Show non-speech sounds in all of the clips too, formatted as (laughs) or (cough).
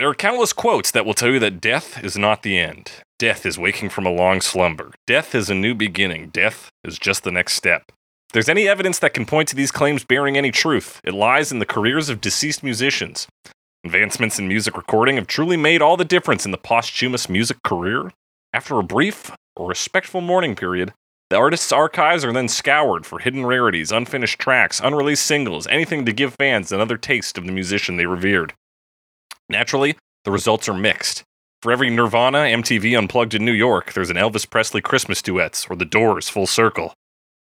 There are countless quotes that will tell you that death is not the end. Death is waking from a long slumber. Death is a new beginning. Death is just the next step. If there's any evidence that can point to these claims bearing any truth, it lies in the careers of deceased musicians. Advancements in music recording have truly made all the difference in the posthumous music career. After a brief or respectful mourning period, the artist's archives are then scoured for hidden rarities, unfinished tracks, unreleased singles, anything to give fans another taste of the musician they revered. Naturally, the results are mixed. For every Nirvana MTV Unplugged in New York, there's an Elvis Presley Christmas duets or The Doors Full Circle.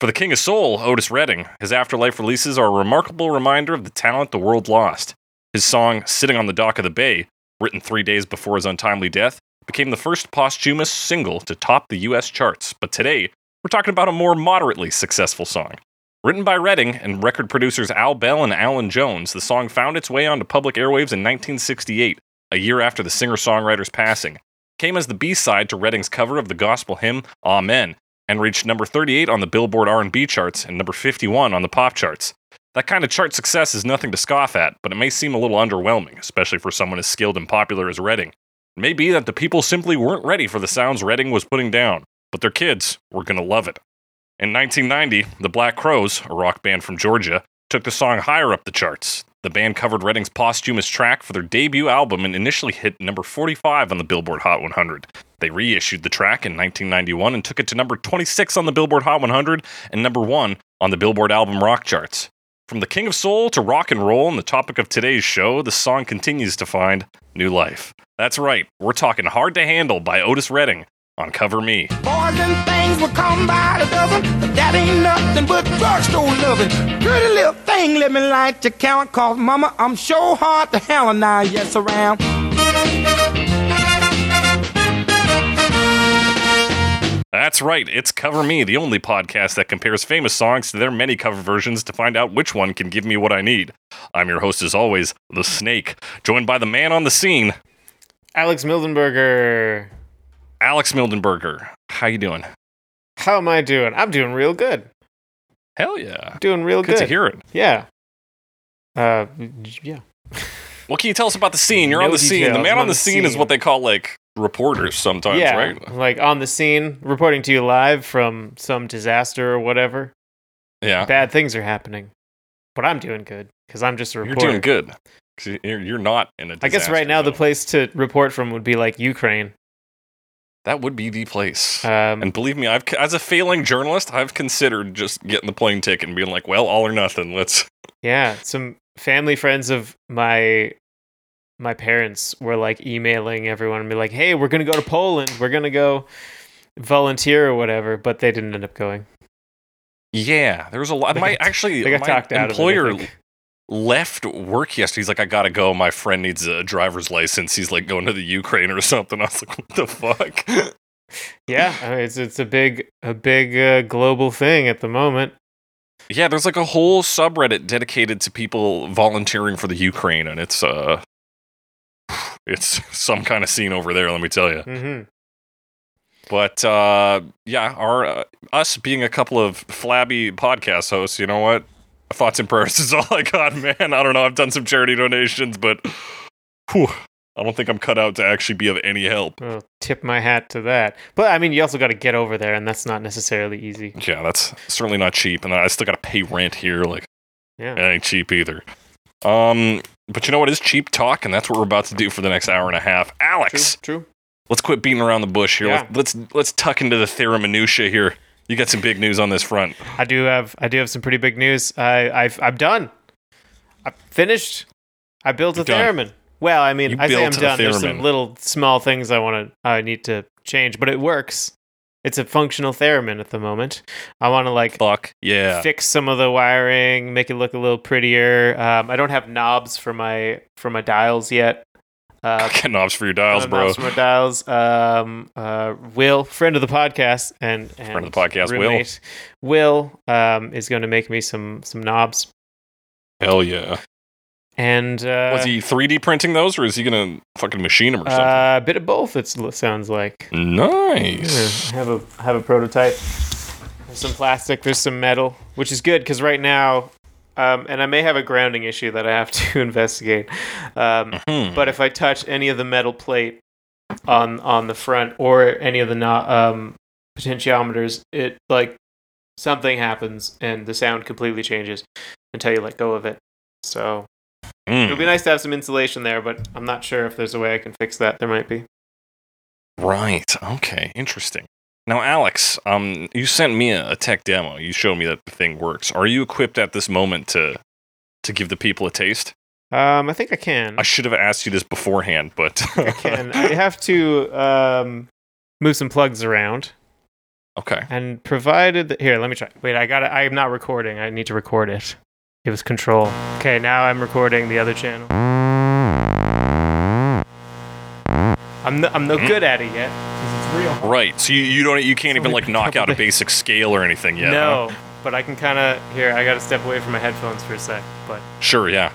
For the King of Soul, Otis Redding, his afterlife releases are a remarkable reminder of the talent the world lost. His song Sitting on the Dock of the Bay, written three days before his untimely death, became the first posthumous single to top the US charts. But today, we're talking about a more moderately successful song. Written by Redding and record producers Al Bell and Allen Jones, the song found its way onto public airwaves in 1968, a year after the singer-songwriter's passing. It came as the B-side to Redding's cover of the gospel hymn Amen and reached number 38 on the Billboard R&B charts and number 51 on the pop charts. That kind of chart success is nothing to scoff at, but it may seem a little underwhelming, especially for someone as skilled and popular as Redding. It may be that the people simply weren't ready for the sounds Redding was putting down, but their kids were going to love it. In 1990, the Black Crowes, a rock band from Georgia, took the song higher up the charts. The band covered Redding's posthumous track for their debut album and initially hit number 45 on the Billboard Hot 100. They reissued the track in 1991 and took it to number 26 on the Billboard Hot 100 and number 1 on the Billboard Album Rock charts. From the King of Soul to rock and roll and the topic of today's show, the song continues to find new life. That's right, we're talking Hard to Handle by Otis Redding on Cover Me. Boys and things will come by the dozen, but that ain't nothing but drugstore loving. Pretty little thing, let me light your count, cause mama, I'm sure hard to hell and now, yes, around. That's right, it's Cover Me, the only podcast that compares famous songs to their many cover versions to find out which one can give me what I need. I'm your host, as always, The Snake, joined by the man on the scene, Alex Mildenberger. Alex Mildenberger. How you doing? How am I doing? I'm doing real good. Hell yeah. Doing real Good good. to hear it. Yeah. Uh, yeah. What can you tell us about the scene? You're on No the scene. The man on on the the scene is what they call like reporters sometimes, yeah. right? Like on the scene, reporting to you live from some disaster or whatever. Yeah. Bad things are happening. But I'm doing good because I'm just a You're reporter. doing good. You're, you're not in a I guess right now the place to report from would be like Ukraine. That would be the place. Um, and believe me, I've as a failing journalist, I've considered just getting the plane ticket and being like, well, all or nothing. Let's (laughs) Yeah, some family friends of my my parents were like emailing everyone and be like, "Hey, we're gonna go to Poland. We're gonna go volunteer or whatever," but they didn't end up going. Yeah, there was a lot. They My got- actually, They got my talked out employer of it. Left work yesterday. He's like, I gotta go. My friend needs a driver's license. He's like going to the Ukraine or something. (laughs) I was like, what the fuck? Yeah, I mean, it's it's a big a big uh, global thing at the moment. yeah, there's like a whole subreddit dedicated to people volunteering for the Ukraine, and it's uh, it's (laughs) some kind of scene over there. Let me tell you. hmm But uh, yeah, our uh, us being a couple of flabby podcast hosts, you know what? Thoughts and prayers is (laughs) all I got, man. I don't know. I've done some charity donations, but whew, I don't think I'm cut out to actually be of any help. Well, tip my hat to that. But I mean, you also got to get over there, and that's not necessarily easy. Yeah, that's certainly not cheap, and I still got to pay rent here. Like, Yeah. it ain't cheap either. Um, but you know what is cheap talk, and that's what we're about to do for the next hour and a half. Alex, true. let's quit beating around the bush here. Yeah. Let's, let's let's tuck into the theremin minutia here. You got some big news on this front. I do have I do have some pretty big news. I I've I'm done. I finished. I built a You're done. theremin. Well, I mean, You I say I'm built a done. There's some theremin. little small things I want to I need to change, but it works. It's a functional theremin at the moment. I want to like Fuck yeah. fix some of the wiring, make it look a little prettier. Um, I don't have knobs for my for my dials yet. Uh, knobs for your dials, uh, bro. knobs for my dials. Um, uh, Will, friend of the podcast, and, and Friend of the podcast, Will. roommate, Will, um, is going to make me some some knobs. Hell yeah. And uh, Was he 3D printing those, or is he gonna fucking machine them or something? uh, a bit of both. It sounds like. nice. Yeah, I have a I have a prototype. There's some plastic. There's some metal, which is good because right now um, and I may have a grounding issue that I have to (laughs) investigate. Um, Mhm. but if I touch any of the metal plate on on the front or any of the um, potentiometers, it like something happens and the sound completely changes until you let go of it. So Mm. it would be nice to have some insulation there, but I'm not sure if there's a way I can fix that. There might be. Right. Okay. Interesting. Now, Alex, um, you sent me a, a tech demo. You showed me that the thing works. Are you equipped at this moment to to give the people a taste? Um, I think I can. I should have asked you this beforehand, but I (laughs) can. I have to um, move some plugs around. okay. And provided that here, let me try. Wait, I got it. I am not recording. I need to record it. It was control. Okay, now I'm recording the other channel. I'm no, I'm no Hmm? good at it yet. Real. Right. So you, you don't you can't It's even like (laughs) knock out a basic scale or anything yet. huh? no, but I can kind of here. I got to step away from my headphones for a sec. But Sure. Yeah.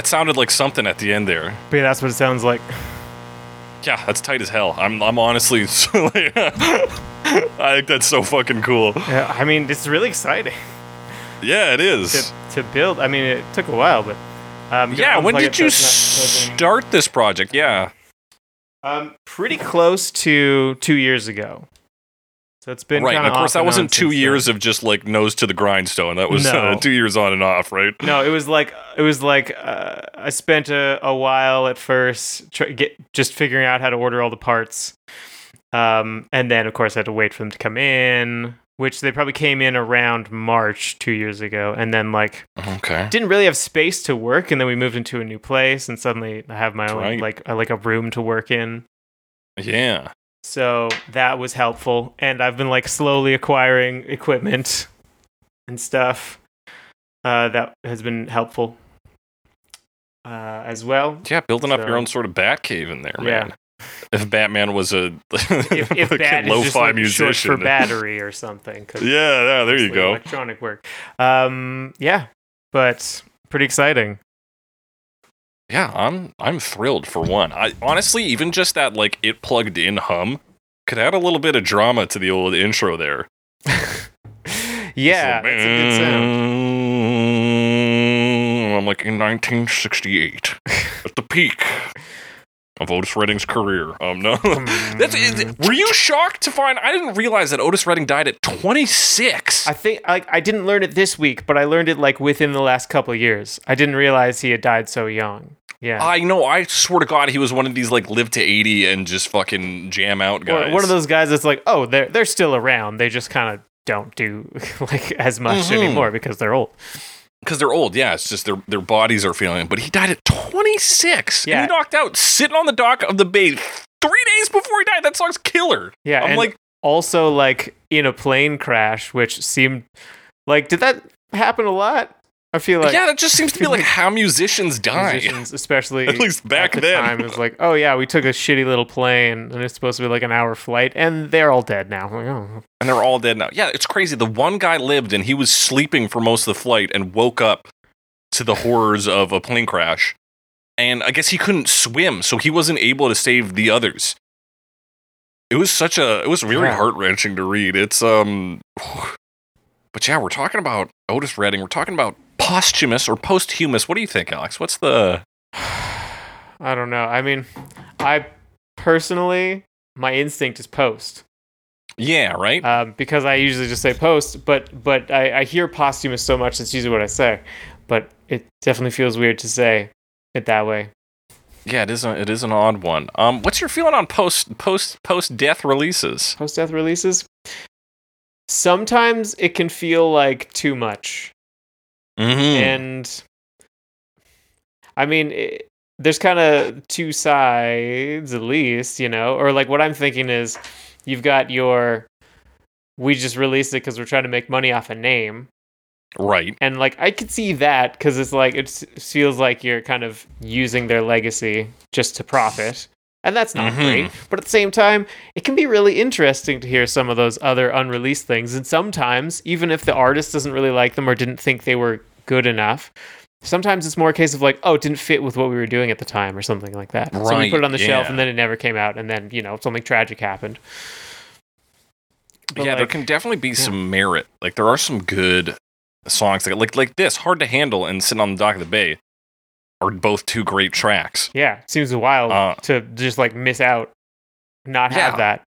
That sounded like something at the end there. but yeah, that's what it sounds like. Yeah, that's tight as hell. I'm I'm honestly (laughs) I think that's so fucking cool. Yeah, I mean, it's really exciting Yeah, it is. to, to build. I mean, it took a while, but um, Yeah, when did you it's not buzzing. start this project? Yeah. Um, pretty close to two years ago. So it's been right. of course, that wasn't two years then. of just like nose to the grindstone. That was uh, two years on and off, right? No, it was like it was like uh, I spent a, a while at first try, get just figuring out how to order all the parts, um, and then of course I had to wait for them to come in, which they probably came in around March two years ago, and then like Okay. didn't really have space to work, and then we moved into a new place, and suddenly I have my own Right. like uh, like a room to work in. Yeah. So that was helpful. And I've been like slowly acquiring equipment and stuff. Uh, that has been helpful uh, as well. Yeah, building up your own sort of bat cave in there, Yeah. man. If Batman was a, (laughs) If, if like bad a is just lo-fi like musician, for battery or something. Yeah, yeah, there you go. Electronic work. Um, yeah, but pretty exciting. Yeah, I'm I'm thrilled for one. I honestly even just that like it plugged in hum could add a little bit of drama to the old intro there. (laughs) yeah, that's a good sound. Mm, I'm like in 1968 (laughs) at the peak of Otis Redding's career. Um, no, (laughs) that's is, were you shocked to find? I didn't realize that Otis Redding died at 26. I think like I didn't learn it this week, but I learned it like within the last couple of years. I didn't realize he had died so young. Yeah. I know. I swear to God, he was one of these like live to 80 and just fucking jam out guys. one of those guys that's like, oh, they're they're still around. They just kind of don't do (laughs) like as much Mhm. anymore because they're old. because they're old. Yeah, it's just their their bodies are failing. But he died at 26. Yeah. he knocked out sitting on the dock of the bay three days before he died. That song's killer. Yeah, I'm like, also like in a plane crash, which seemed like did that happen a lot? I feel like yeah, that just seems to be like how musicians die. musicians, especially (laughs) At least back at the then. time, like, oh yeah, we took a shitty little plane and it's supposed to be like an hour flight, and they're all dead now. Like, oh, and they're all dead now. Yeah, it's crazy. The one guy lived and he was sleeping for most of the flight and woke up to the horrors of a plane crash. And I guess he couldn't swim, so he wasn't able to save the others. It was such a it was really Yeah. heart wrenching to read. It's um (sighs) But yeah, we're talking about Otis Redding. We're talking about posthumous or posthumous. What do you think, Alex? What's the (sighs) I don't know. I mean, I personally, my instinct is post. Yeah, right? um, because I usually just say post, but but I, I hear posthumous so much that's usually what I say. But it definitely feels weird to say it that way. yeah, it is a, it is an odd one. Um what's your feeling on post post post death releases? Post death releases. Sometimes it can feel like too much, Mhm. and I mean, it, there's kind of two sides at least, you know. Or like what I'm thinking is, you've got your, we just released it because we're trying to make money off a name, Right. And like I could see that because it's like it feels like you're kind of using their legacy just to profit, and that's not Mhm. great. But at the same time, it can be really interesting to hear some of those other unreleased things. And sometimes, even if the artist doesn't really like them or didn't think they were good enough, sometimes it's more a case of like, oh, it didn't fit with what we were doing at the time or something like that. So we put it on the shelf, and then it never came out, and then you know something tragic happened. But, yeah, there can definitely be some merit. Like there are some good songs that, like like this, hard to handle and sitting on the dock of the bay, are both two great tracks. Yeah, seems wild Uh, to just like miss out, not have Yeah. that.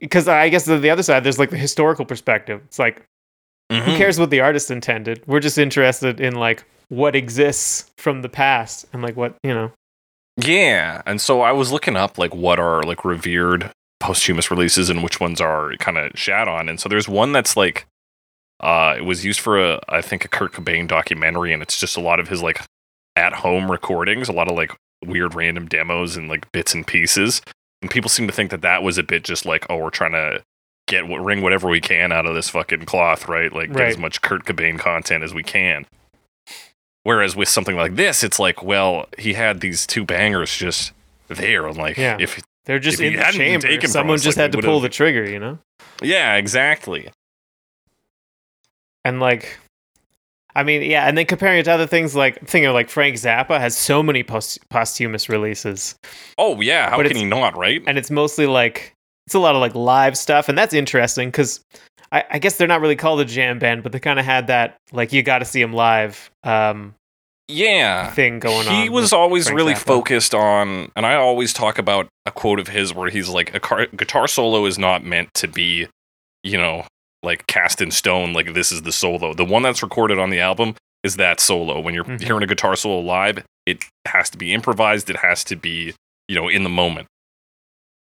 Because I guess the, the other side, there's like the historical perspective. It's like, who Mhm. cares what the artist intended? We're just interested in like what exists from the past and like what, you know. Yeah, and so I was looking up like what are like revered posthumous releases and which ones are kind of shat on, and so there's one that's like, uh, it was used for a I think a Kurt Cobain documentary, and it's just a lot of his like at home recordings, a lot of like weird random demos and like bits and pieces, and people seem to think that that was a bit just like oh we're trying to get what wring whatever we can out of this fucking cloth, right? Like get as much Kurt Cobain content as we can. Whereas with something like this, it's like, well, he had these two bangers just there, and like, Yeah. if They're just If in the chamber. Someone us, just like, had to pull the trigger, you know? yeah, exactly. And like, I mean, yeah, and then comparing it to other things like thinking of like Frank Zappa has so many post- posthumous releases. Oh yeah, how But can he not, right? and it's mostly like it's a lot of like live stuff, and that's interesting because I, I guess they're not really called a jam band, but they kind of had that like you got to see them live um, yeah. thing going on. He was always Frank really Zappa. focused on, and I always talk about a quote of his where he's like, a car- guitar solo is not meant to be, you know, like cast in stone, like this is the solo. The one that's recorded on the album is that solo. When you're Mhm. hearing a guitar solo live, it has to be improvised, it has to be, you know, in the moment.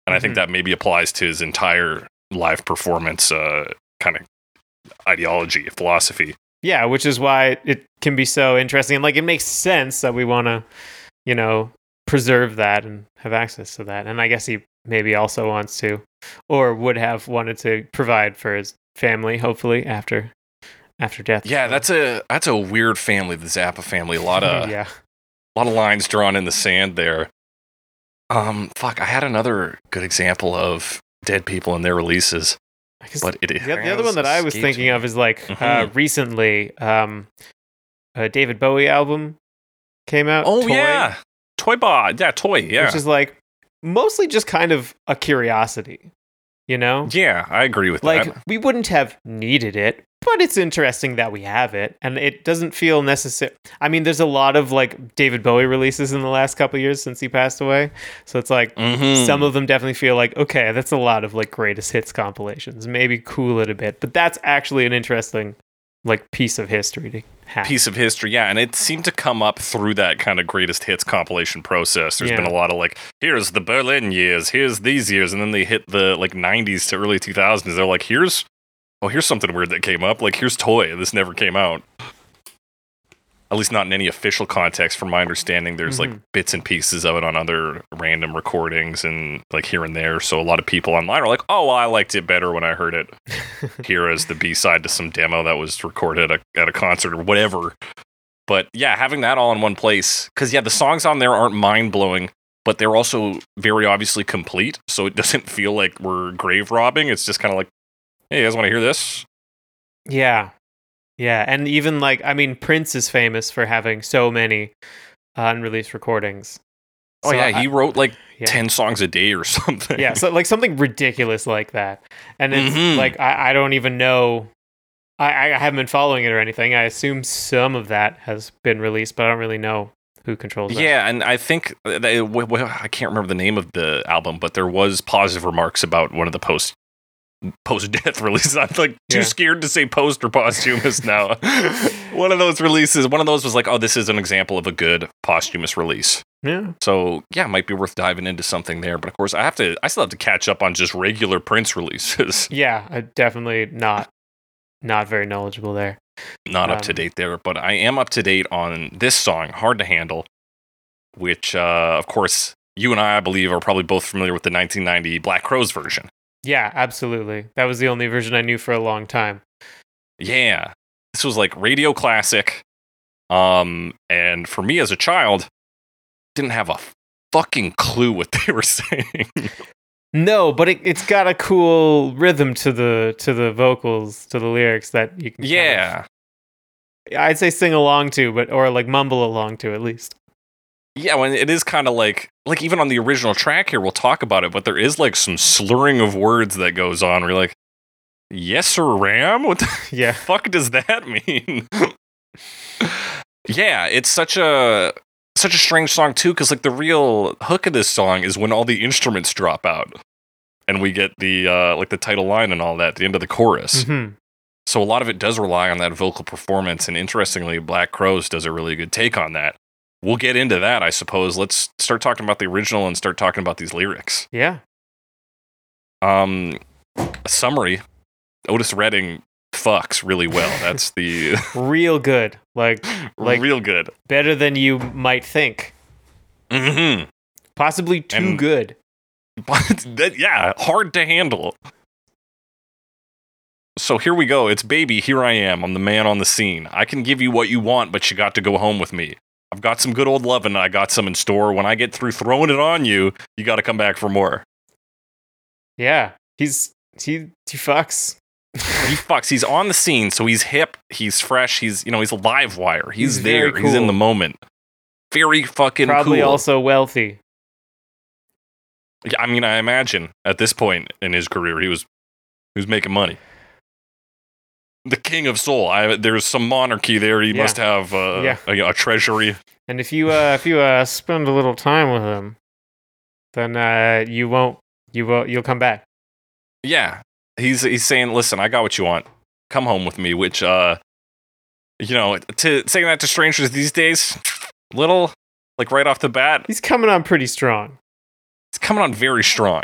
And I think Mhm. that maybe applies to his entire live performance uh, kind of ideology, philosophy. Yeah, which is why it can be so interesting. And like it makes sense that we want to, you know, preserve that and have access to that. And I guess he maybe also wants to, or would have wanted to provide for his family, hopefully after after death. Yeah, that's a that's a weird family, the Zappa family. A lot of (laughs) yeah. a lot of lines drawn in the sand there. Um, fuck, I had another good example of dead people and their releases, but it the, the other one that I was thinking me. of is like uh, Mhm. recently, um, a David Bowie album came out. Oh Toy, yeah, Toy Box, yeah, Toy, yeah, which is like mostly just kind of a curiosity, you know? yeah. I agree with like that. Like, we wouldn't have needed it but it's interesting that we have it and it doesn't feel necessary i mean there's a lot of like david bowie releases in the last couple years since he passed away so it's like Mhm. some of them definitely feel like okay that's a lot of like greatest hits compilations maybe cool it a bit but that's actually an interesting like piece of history to piece of history, yeah, and it seemed to come up through that kind of greatest hits compilation process. There's been a lot of like, here's the Berlin years, here's these years, and then they hit the like 90s to early 2000s. They're like, here's oh, here's something weird that came up. Like, here's Toy. This never came out. At least not in any official context, from my understanding. There's like Mhm. bits and pieces of it on other random recordings and like here and there. So a lot of people online are like, "Oh, well, I liked it better when I heard it (laughs) here as the B side to some demo that was recorded at a, at a concert or whatever." But yeah, having that all in one place, because yeah, the songs on there aren't mind blowing, but they're also very obviously complete. So it (laughs) doesn't feel like we're grave robbing. It's just kind of like, hey, you guys want to hear this? yeah yeah and even like i mean prince is famous for having so many uh, unreleased recordings Oh So yeah, I- he wrote like yeah. ten songs a day or (laughs) something. yeah so like something ridiculous like that and it's Mhm. like I, I don't even know I, I haven't been following it or anything i assume some of that has been released but i don't really know who controls that Yeah, and I think that, w- w- I can't remember the name of the album, but there was positive remarks about one of the post post death (laughs) releases. I'm like too Yeah. scared to say post or posthumous now. (laughs) one of those releases, one of those was like, oh, this is an example of a good posthumous release. yeah So yeah, it might be worth diving into something there. But of course, I have to. I still have to catch up on just regular Prince releases. (laughs) yeah I definitely not not very knowledgeable there Not up to Um, date there, but I am up to date on this song, "Hard to Handle," which, uh, of course, you and I, I believe, are probably both familiar with the 1990 Black Crowes version. Yeah absolutely that was the only version i knew for a long time Yeah. This was like radio classic. Um, and for me as a child, didn't have a fucking clue what (laughs) they were saying. No, but it, it's got a cool rhythm to the to the vocals, to the lyrics that you can. kind of- yeah. I'd say sing along to, but or like mumble along to at least. Yeah, when it is kind of like like even on the original track here, we'll talk about it, but there is like some slurring of words that goes on. You're like, "Yes, sir, Ram." (laughs) What the Yeah. fuck does that mean? yeah, it's such a such a strange song too, because like the real hook of this song is when all the instruments drop out, and we get the uh like the title line and all that at the end of the chorus. hmm So a lot of it does rely on that vocal performance, and interestingly, Black Crowes does a really good take on that. We'll get into that, I suppose. Let's start talking about the original and start talking about these lyrics. Yeah. Um, a summary: Otis Redding fucks really well. (laughs) That's the Real good. Like (laughs) Like- real good. better than you might think. hmm Possibly too And- good. But (laughs) that, yeah, hard to handle. So here we go. It's baby. Here I am. I'm the man on the scene. I can give you what you want, but you got to go home with me. I've got some good old lovin'. I got some in store. When I get through throwing it on you, you got to come back for more. Yeah. He's he he fucks. He (laughs) fucks. He's on the scene, so he's hip. He's fresh. He's you know he's a live wire. He's, He's there. very He's in the moment. Very fucking Probably cool. also wealthy. Yeah, I mean, I imagine at this point in his career, he was he was making money. The king of soul. I, there's some monarchy there. He Yeah. must have uh, Yeah. a, a treasury. And if you uh if you uh spend a little time with him, then uh you won't you won't you'll come back. Yeah, he's he's saying, "Listen, I got what you want. Come home with me." Which, uh, you know, to saying that to strangers these days, little like right off the bat, He's coming on pretty strong. He's coming on very strong.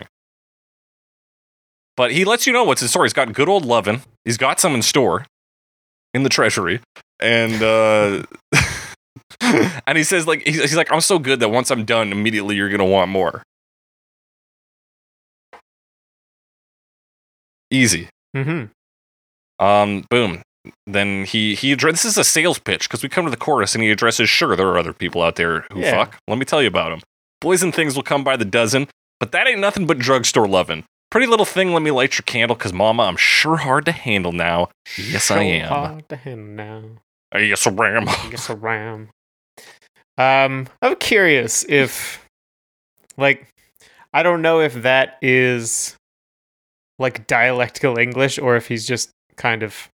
But he lets you know what's in store. He's got good old lovin'. He's got some in store in the treasury. And uh (laughs) and he says like he's, he's like I'm so good that once I'm done immediately you're going to want more. Easy. Mm-hmm. Um boom. Then he he address, this is a sales pitch because we come to the chorus and he addresses sure there are other people out there who Yeah. fuck. Let me tell you about them. Boys and things will come by the dozen, but that ain't nothing but drugstore lovin'. Pretty little thing, let me light your candle, cause mama, I'm sure hard to handle now. Yes, I So am. hard to handle now. Uh, Yes, I am. Yes, I am. Um, I'm curious if, like, I don't know if that is like dialectical English or if he's just kind of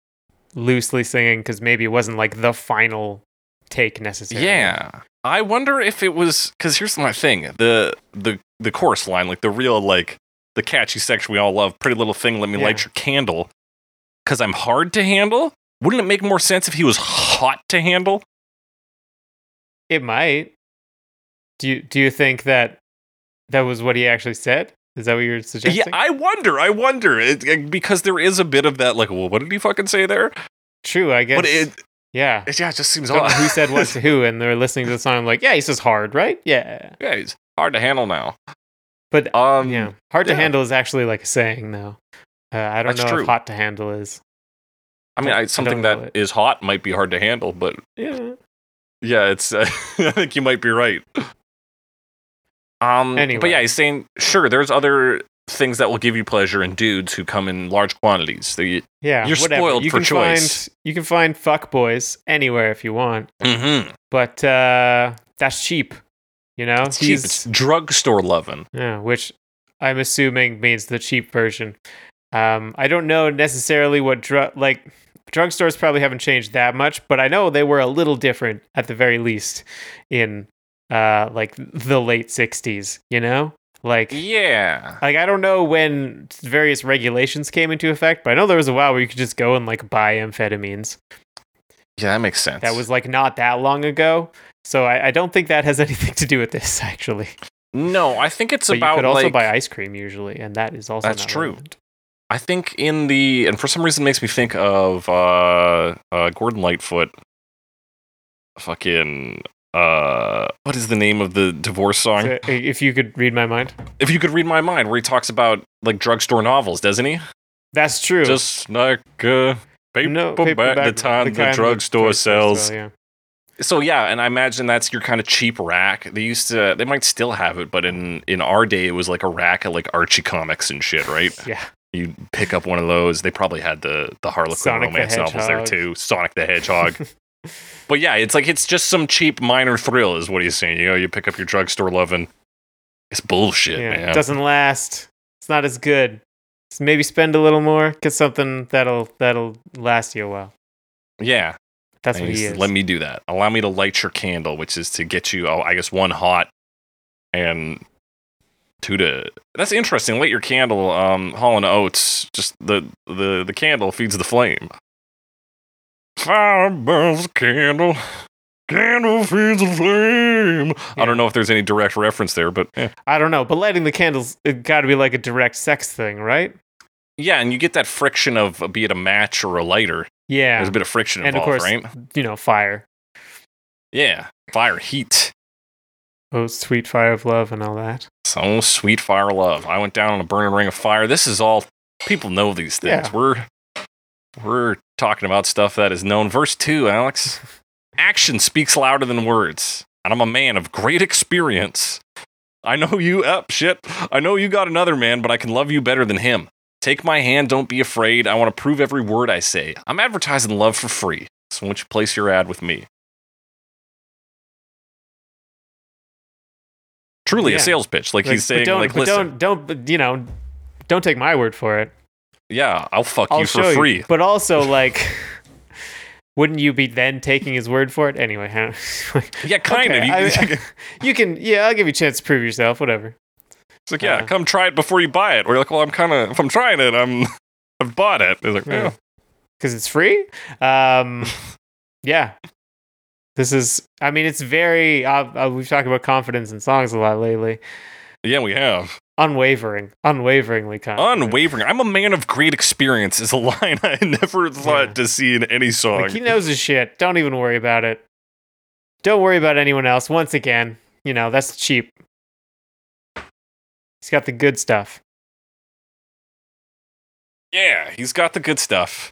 loosely singing because maybe it wasn't like the final take necessarily. Yeah. I wonder if it was because here's my thing: the the the chorus line, like the real like the catchy section we all love, "Pretty little thing, let me Yeah. light your candle," because I'm hard to handle. Wouldn't it make more sense if he was hot to handle? It might. Do you do you think that that was what he actually said? Is that what you're suggesting? Yeah, I wonder. I wonder it, it- because there is a bit of that. Like, well, what did he fucking say there? True, I guess. But it, yeah. it, yeah, it just seems odd. who said what (laughs) to who, and they're listening to the song like, yeah, he says hard, right? Yeah. yeah, he's hard to handle now. But Um, yeah, hard to handle is actually like a saying, though. Uh, I don't That's know true. if hot to handle is. I mean, I I, something know that is hot might be hard to handle, but Yeah. Yeah, it's. Uh, (laughs) I think you might be right. Um, Anyway. but yeah, he's saying sure. There's other things that will give you pleasure in dudes who come in large quantities. The, Yeah. You're whatever. spoiled you for can choice. Find, you can find fuck boys anywhere if you want, mm-hmm. but uh, that's cheap. You know, It's cheap. It's drugstore loving. Yeah, which I'm assuming means the cheap version. Um, I don't know necessarily what drug like drugstores probably haven't changed that much, but I know they were a little different at the very least in uh like the late 60s, you know? Like Yeah. like I don't know when various regulations came into effect, but I know there was a while where you could just go and like buy amphetamines. Yeah, that makes sense. That was like not that long ago. So I, I don't think that has (laughs) anything to do with this actually. no. I think it's but about you could also like, buy ice cream usually, and that is also That's true. relevant. I think in the and for some reason it makes me think of uh, uh Gordon Lightfoot. Fucking uh, what is the name of the divorce song? So, if you could read my mind, If you could read my mind, where he talks about like drugstore novels, doesn't he? that's true. Just like uh, Paperback, the time the, kind drugstore sells. sell, yeah. So yeah, and I imagine that's your kind of cheap rack. They used to, they might still have it, but in in our day, it was like a rack of like Archie comics and shit, right? (laughs) Yeah. You pick up one of those. They probably had the the Harlequin Sonic the romance novels there too. Sonic the Hedgehog. (laughs) but yeah, it's like it's just some cheap minor thrill, is what he's saying. You know, you pick up your drugstore loving. It's bullshit, yeah. man. It doesn't last. It's not as good. Maybe spend a little more, get something that'll that'll last you a while. yeah, That's And what he is. Let me do that. Allow me to light your candle, which is to get you, oh, I guess, one hot and two to. That's interesting. Light your candle. Um, Hall and Oates. Just the the the candle feeds the flame. Fire burns the candle. Candle feeds the flame. I don't know if there's any direct reference there, but eh. I don't know, but lighting the candles it got to be like a direct sex thing, right? yeah, and you get that friction of uh, be it a match or a lighter. Yeah. There's a bit of friction and of involved, course, right? you know, fire. Yeah, fire, heat. Oh, sweet fire of love and all that. So sweet fire love. I went down on a burning ring of fire. This is all people know these things. Yeah. We're we're talking about stuff that is known. Verse two, Alex. (laughs) Action speaks louder than words. And I'm a man of great experience. I know you (laughs) up shit. I know you got another man, but I can love you better than him. Take my hand, don't be afraid. I want to prove every word I say. I'm advertising love for free. So won't you place your ad with me? Truly Yeah. a sales pitch. Like, Like, he's saying, like, listen, don't, don't, you know, don't take my word for it. yeah, I'll fuck I'll you for free. you. But also, like, (laughs) wouldn't you be then taking his word for it anyway? Huh? (laughs) Yeah, kind Okay, of. You, I- (laughs) you can, yeah, I'll give you a chance to prove yourself. Whatever. it's like, yeah, uh, come try it before you buy it. Or you're like, well, I'm kind of, if I'm trying it, I'm, (laughs) I've bought it. It's like, Yeah. because it's free. Um, yeah, this is. I mean, it's very. Uh, uh, we've talked about confidence in songs a lot lately. yeah, we have. Unwavering, unwaveringly confident. Unwavering. I'm a man of great experience is a line I never thought Yeah. to see in any song. Like he knows his shit. Don't even worry about it. Don't worry about anyone else. Once again, you know that's cheap. He's got the good stuff. yeah, he's got the good stuff.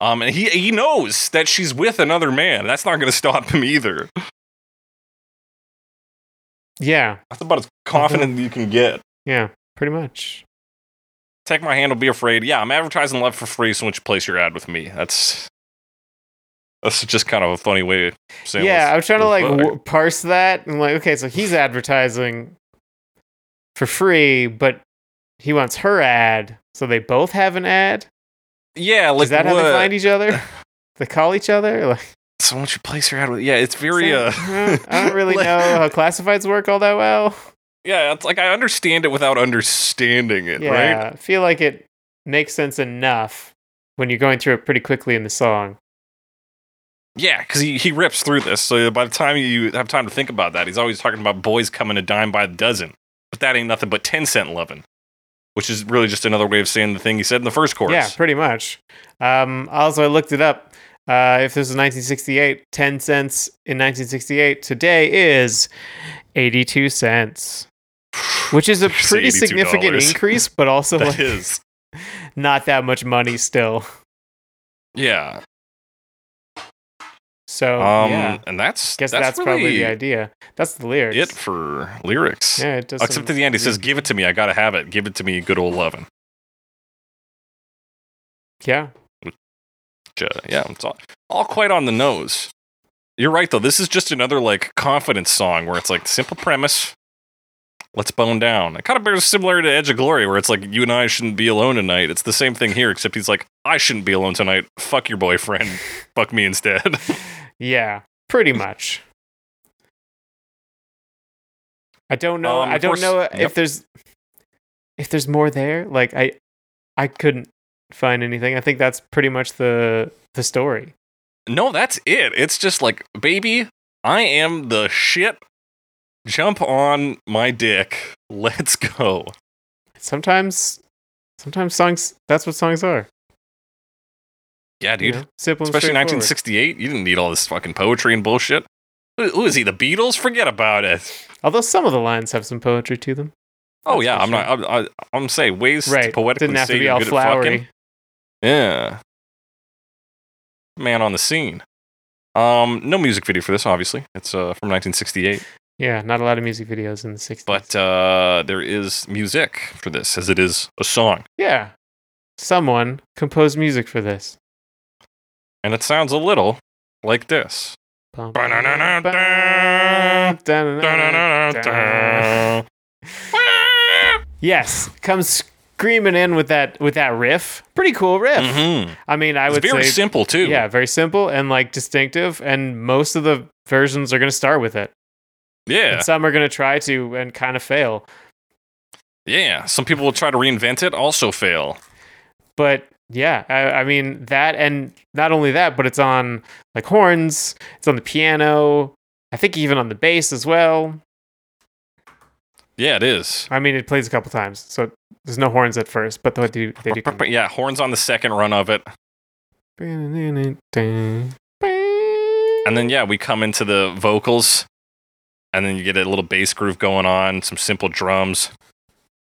Um, and he he knows that she's with another man. That's not going to stop him either. Yeah, That's about as confident you can get. Yeah, pretty much. Take my hand, don't be afraid. Yeah, I'm advertising love for free, so won't you place your ad with me? That's that's just kind of a funny way of saying. yeah, I was trying to like w- parse that and like, okay, so he's advertising for free, but he wants her ad, so they both have an ad. yeah, like Is that how they find each other? (laughs) they call each other. (laughs) Like, So won't you place your ad with? Yeah, it's very. Uh, I don't really (laughs) know how classifieds work all that well. Yeah, it's like I understand it without understanding it, Yeah, right? I feel like it makes sense enough when you're going through it pretty quickly in the song. Yeah, because he, he rips through this. So by the time you have time to think about that, he's always talking about boys coming a dime by the dozen. But that ain't nothing but 10 cent loving, which is really just another way of saying the thing he said in the first chorus. Yeah, pretty much. Um, also, I looked it up. Uh, if this was 1968, 10 cents in 1968 today is 82 cents, which is a pretty significant increase, but also (laughs) like, is. (laughs) not that much money still. Yeah. So, Um, yeah. and that's Guess that's, that's, probably the idea. That's the lyrics. it for lyrics. yeah, it does. Except at the end, he says, "Give it to me. I gotta have it. Give it to me, good old lovin'." Yeah, Ju- Yeah, it's all, all quite on the nose. You're right though. This is just another like confidence song where it's like simple premise. Let's bone down. It kind of bears similar to Edge of Glory, where it's like you and I shouldn't be alone tonight. It's the same thing here, except he's like, I shouldn't be alone tonight. Fuck your boyfriend. (laughs) Fuck me instead. yeah, pretty much. I don't know. Um, I don't course- know yep. if there's if there's more there. Like I, I couldn't find anything. I think that's pretty much the the story. no, that's it. It's just like, baby, I am the shit. Jump on my dick. Let's go. Sometimes, sometimes songs. That's what songs are. Yeah, you dude. know? Simple, Especially 1968. You didn't need all this fucking poetry and bullshit. Who, who is he? The Beatles? Forget about it. Although some of the lines have some poetry to them. Oh That's yeah, I'm not. I'm, I'm, I'm saying ways Right. to poetically Didn't have say to be all flowery. Yeah. man on the scene. Um, no music video for this, obviously. It's uh, from 1968, Yeah, not a lot of music videos in the 60s. but uh, there is music for this, as it is a song, yeah, someone composed music for this. and it sounds a little like this. Yes, comes screaming in with that with that riff. Pretty cool riff. Mhm. I mean, I It's would very say simple too. yeah, very simple and like distinctive and most of the versions are going to start with it. Yeah, And some are going to try to and kind of fail. yeah. Some people will try to reinvent it, also fail. But yeah, I, I mean that and not only that, but it's on like horns, it's on the piano, I think even on the bass as well. Yeah, it is. I mean, it plays a couple times, so there's no horns at first, but they do. They do. come- (laughs) Yeah, horns on the second run of it. And then yeah, we come into the vocals, and then you get a little bass groove going on, some simple drums,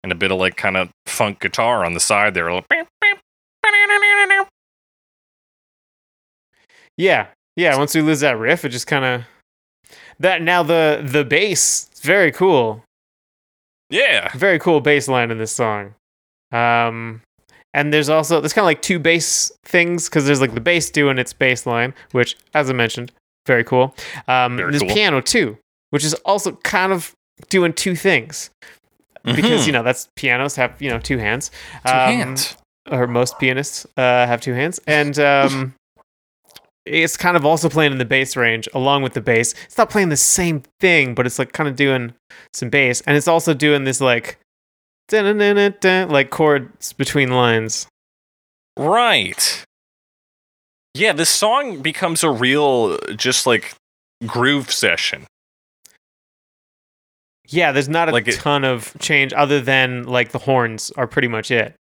and a bit of like kind of funk guitar on the side there. Yeah, yeah. Once we lose that riff, it just kind of that. Now the the bass, it's very cool, Yeah, very cool bass line in this song. Um, and there's also there's kind of like two bass things because there's like the bass doing its bass line, which, as I mentioned, very cool. Um, Very there's cool. piano too, which is also kind of doing two things because Mhm. you know that's pianos have you know two hands. Two Um, hands. or most pianists uh, have two hands, and um, it's kind of also playing in the bass range along with the bass. It's not playing the same thing, but it's like kind of doing some bass, and it's also doing this like like chords between lines. Right. Yeah, this song becomes a real just like groove session. Yeah, there's not a Like it- ton of change other than like the horns are pretty much it.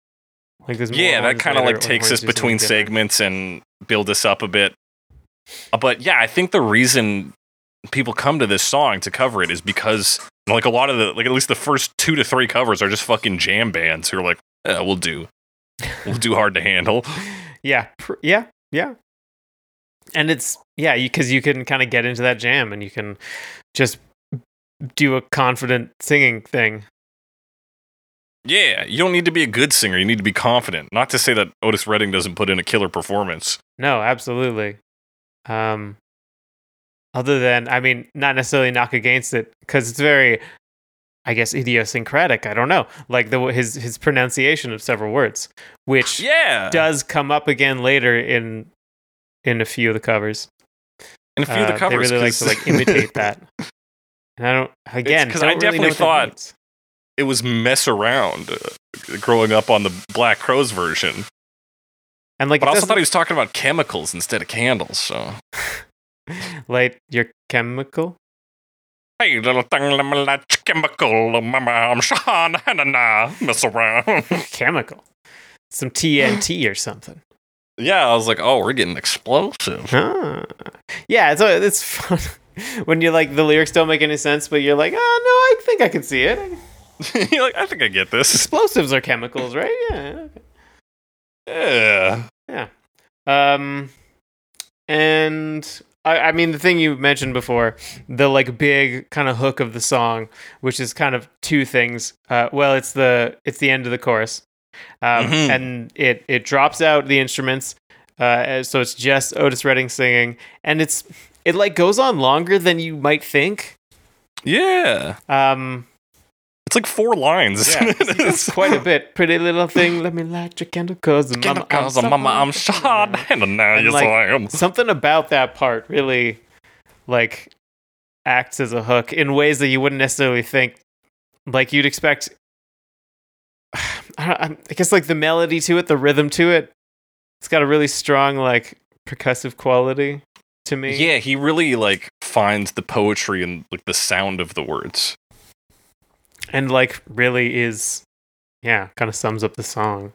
Like there's more Yeah, that kind of like takes us between segments and build us up a bit. Uh, But yeah, I think the reason people come to this song to cover it is because like a lot of the like at least the first two to three covers are just fucking jam bands who are like, yeah, we'll do, we'll do hard to handle. (laughs) Yeah, pr- yeah, yeah. And it's yeah, because you, can kind of get into that jam and you can just do a confident singing thing. Yeah, you don't need to be a good singer. You need to be confident. Not to say that Otis Redding doesn't put in a killer performance. No, absolutely. Um, other than, I mean, not necessarily knock against it because it's very, I guess, idiosyncratic. I don't know, like the his his pronunciation of several words, which Yeah, does come up again later in in a few of the covers. and a few of the Uh, covers They really like to like imitate that. (laughs) And I don't again 'cause don't I really definitely know what that thought- it was mess around uh, growing up on the Black Crowes version. and like But I also thought he was talking about chemicals instead of candles. So (laughs) like your chemical. hey, little thing, let me light your chemical, mama, I'm Sean, and nah, mess around. (laughs) chemical. Some TNT (laughs) or something. yeah, I was like, oh, we're getting explosive. Ah. Yeah, it's uh, it's fun (laughs) when you like the lyrics don't make any sense, but you're like, oh no, I think I can see it. (laughs) You're like, I think I get this. Explosives are chemicals, right? Yeah. okay. Yeah. Um, and I, I mean the thing you mentioned before, the like big kind of hook of the song, which is kind of two things. Uh, well, it's the it's the end of the chorus, um, Mhm. and it it drops out the instruments, uh, so it's just Otis Redding singing, and it's it like goes on longer than you might think. Yeah. Um, It's like four lines. yeah, it's, it's (laughs) quite a bit. Pretty little thing, let me light your candle, cause mama, I'm Chemicals, mama, I'm so- Sean, and now And, yes, like, I am. something about that part really like acts as a hook in ways that you wouldn't necessarily think like you'd expect (sighs) I, I guess like the melody to it the rhythm to it it's got a really strong like percussive quality to me Yeah, he really like finds the poetry and like the sound of the words. and like really is yeah kind of sums up the song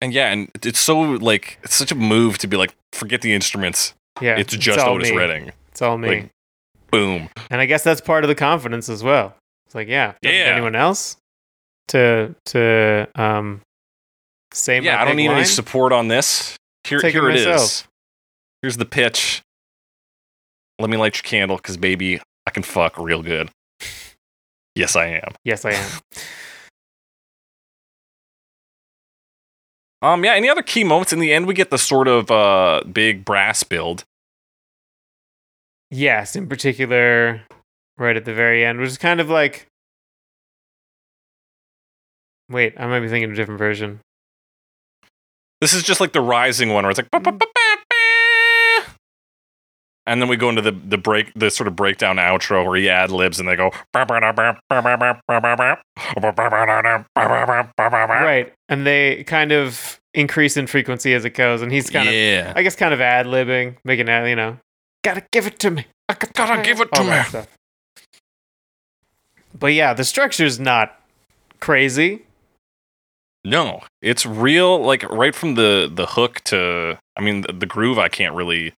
And yeah, and it's so like it's such a move to be like, forget the instruments. yeah it's just all Otis me. Redding. it's all me Like, Boom. and i guess that's part of the confidence as well it's like yeah Yeah. anyone else to to um say yeah, I don't need any support on this. Here, Take it here it is. myself. Here's the pitch. Let me light your candle, because baby, I can fuck real good. Yes, I am. Yes, I am. Um, yeah. Any other key moments in the end? We get the sort of uh big brass build. yes, in particular, right at the very end, which is kind of like. Wait, I might be thinking of a different version. This is just like the rising one, where it's like. And then we go into the the break, the sort of breakdown outro where he ad libs, and they go, Right, and they kind of increase in frequency as it goes, and he's kind of, yeah, I guess, kind of ad libbing, making it, you know, gotta give it to me. I gotta give it to me. stuff. But yeah, the structure's not crazy. No, it's real. Like right from the the hook to, I mean, the, the groove I can't really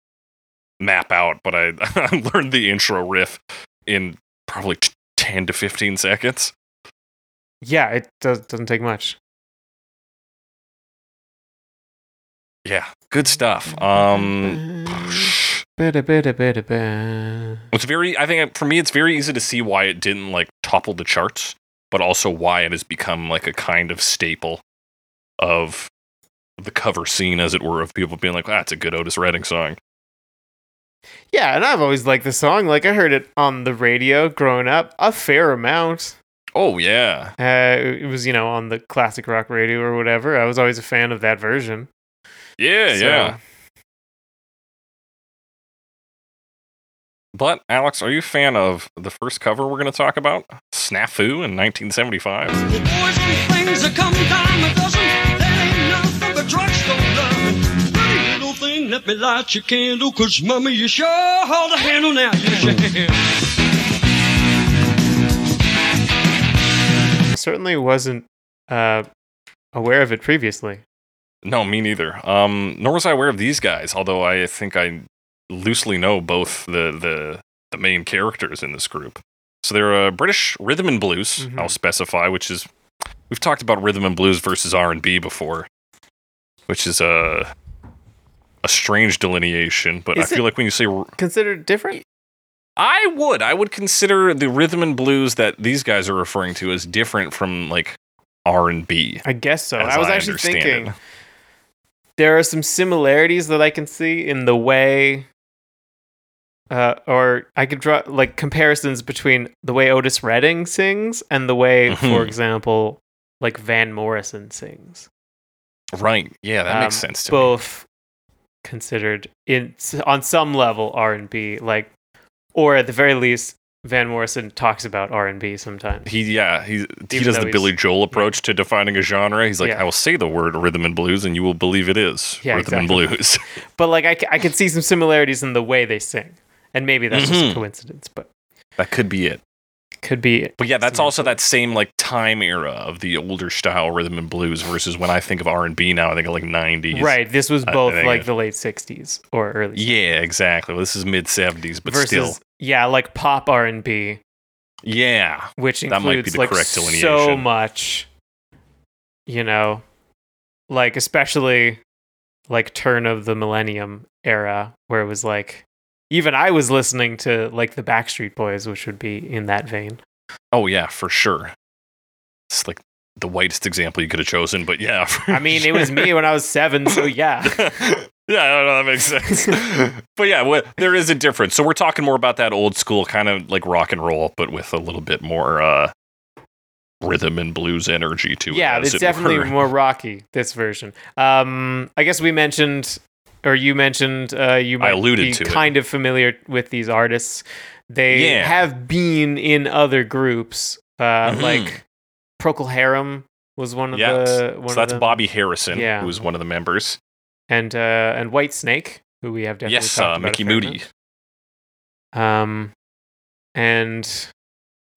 map out, but I (laughs) I learned the intro riff in probably t- ten to fifteen seconds. Yeah, it does, doesn't take much. Yeah, good stuff. Um, it's very. I think for me, it's very easy to see why it didn't like topple the charts, but also why it has become like a kind of staple of the cover scene, as it were, of people being like, "Ah, it's a good Otis Redding song." Yeah, and I've always liked the song. Like I heard it on the radio growing up a fair amount. Oh yeah, Uh, it was you know on the classic rock radio or whatever. I was always a fan of that version. yeah, So- yeah. But Alex, are you a fan of the first cover we're going to talk about, Snafu in 1975? Little let me light your candle, cause mommy, you sure hold a handle now. Yes, you can. Certainly wasn't uh, aware of it previously. No, me neither. Um, nor was I aware of these guys, although I think I loosely know both the the, the main characters in this group. So they're uh, British rhythm and blues. Mhm. I'll specify, which is we've talked about rhythm and blues versus R and B before, which is a a strange delineation. But Is I feel like when you say r- Considered different? I would. I would consider the rhythm and blues that these guys are referring to as different from like R and B. I guess so. I was I actually thinking it. there are some similarities that I can see in the way, uh, or I could draw like comparisons between the way Otis Redding sings and the way, for Mhm. example, like Van Morrison sings. Right. Yeah, that makes Um, sense to me. both considered in on some level R and B, like, or at the very least, Van Morrison talks about R and B sometimes. He yeah he he does the Billy Joel approach to defining a genre. He's like, Yeah. I will say the word rhythm and blues, and you will believe it is Yeah, rhythm and blues. (laughs) But like, I, I could see some similarities in the way they sing, and maybe that's just Mhm. a coincidence, but that could be it. Could be. But yeah, that's also that same like time era of the older style rhythm and blues versus when I think of R and B now, I think of like nineties. Right. This was both like it- the late '60s or early. 70s. Yeah, exactly. Well, this is mid seventies, but versus still, yeah, like pop R and B, yeah, which That might be includes the like correct so much. You know, like especially like turn of the millennium era, where it was like even I was listening to like the Backstreet Boys, which would be in that vein. oh yeah, for sure. It's like the whitest example you could have chosen, but yeah. I mean, it was me when I was seven, so yeah. (laughs) yeah, I don't know, that makes sense. (laughs) but yeah, what, there is a difference. So we're talking more about that old school kind of like rock and roll, but with a little bit more uh, rhythm and blues energy to it. yeah, it's it definitely were. more rocky. This version. Um, I guess we mentioned, or you mentioned, uh, you might alluded be to it. kind of familiar with these artists. They Yeah. have been in other groups, uh, Mhm. like Procol Harum was one of Yes. the one so that's them. Bobby Harrison, Yeah. who was one of the members. and uh, and Whitesnake, who we have definitely yes, talked uh, Mickey Moody. Um, and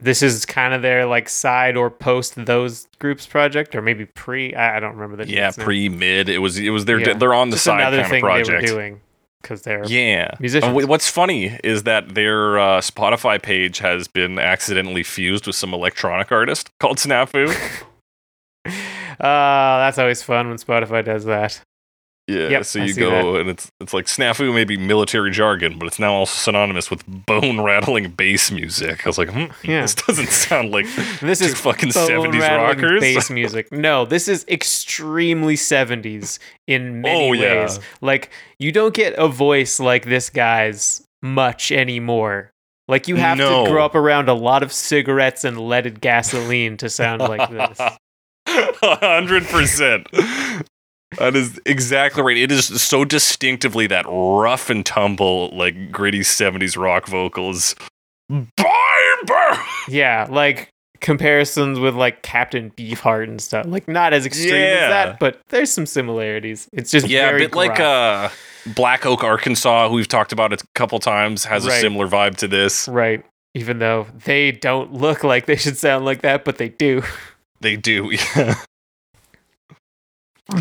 this is kind of their like side or post those groups project, or maybe pre. I, I don't remember the Yeah, pre mid. It was it was their Yeah. they're on the Just side another kind thing of project. they were doing because they're Yeah. musicians. What's funny is that their uh, Spotify page has been accidentally fused with some electronic artist called Snafu. Uh, (laughs) that's always fun when Spotify does that. Yeah, Yep, so you go and it's it's like snafu may be military jargon, but it's now also synonymous with bone rattling bass music. I was like, hmm, Yeah. this doesn't sound like (laughs) This is fucking seventies rockers. bass (laughs) music. No, this is extremely 70s in many Oh, yeah. ways. Like you don't get a voice like this guy's much anymore. Like you have No. to grow up around a lot of cigarettes and leaded gasoline to sound like this. (laughs) Hundred percent. That is exactly right. It is so distinctively that rough and tumble, like gritty '70s rock vocals. Barber. Yeah, like comparisons with like Captain Beefheart and stuff. Like not as extreme Yeah. as that, but there's some similarities. It's just Yeah, a bit like uh, Black Oak, Arkansas, who we've talked about a couple times, has a similar vibe to this. right. Even though they don't look like they should sound like that, but they do. They do, (laughs) yeah.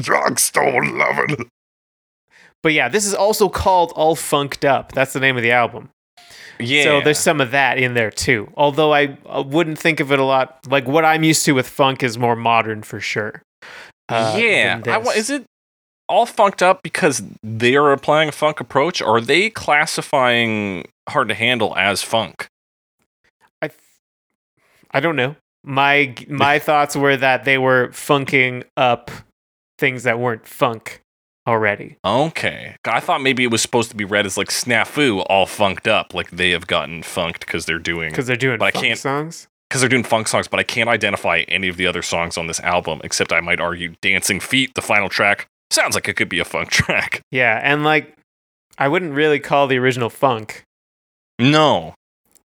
Drugstore loving. But yeah, this is also called All Funked Up. That's the name of the album. Yeah. So there's some of that in there too. Although I, I wouldn't think of it a lot. Like what I'm used to with funk is more modern for sure. uh, yeah. I is it all funked up because they are applying a funk approach, or are they classifying hard to handle as funk? I, I don't know. My my (laughs) thoughts were that they were funking up things that weren't funk already. Okay. I thought maybe it was supposed to be read as like snafu, all funked up, like they have gotten funked because they're doing Because they're doing But I can't- songs. because they're doing funk songs, but I can't identify any of the other songs on this album, except I might argue Dancing Feet, the final track, sounds like it could be a funk (laughs) track. Yeah, and like I wouldn't really call the original funk. No.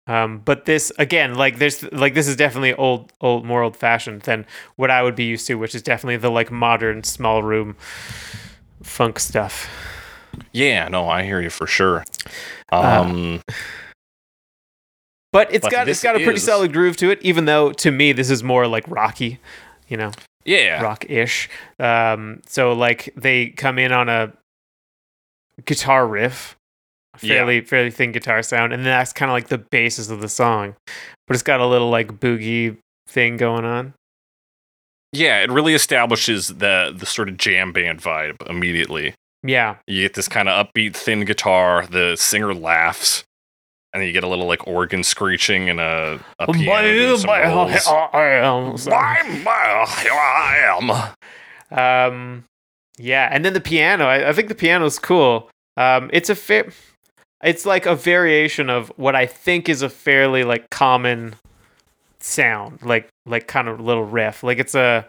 Um, but this again, like there's like this is definitely old, old, more old fashioned than what I would be used to, which is definitely the like modern small room funk stuff. Yeah, no, I hear you for sure. Um, But it's But got it's got a pretty is- solid groove to it, even though to me this is more like rocky, you know, yeah. rock ish. Um, so like they come in on a guitar riff, a Yeah. fairly fairly thin guitar sound, and then that's kind of like the basis of the song. But it's got a little like boogie thing going on. Yeah, it really establishes the the sort of jam band vibe immediately. Yeah, You get this kind of upbeat, thin guitar. The singer laughs, and then you get a little like organ screeching and a, a piano doing some rolls. Bye, bye, here I am. Um, yeah, and then the piano. I, I think the piano's cool. Um, it's a fair. It's like a variation of what I think is a fairly like common sound, like like kind of little riff. Like it's a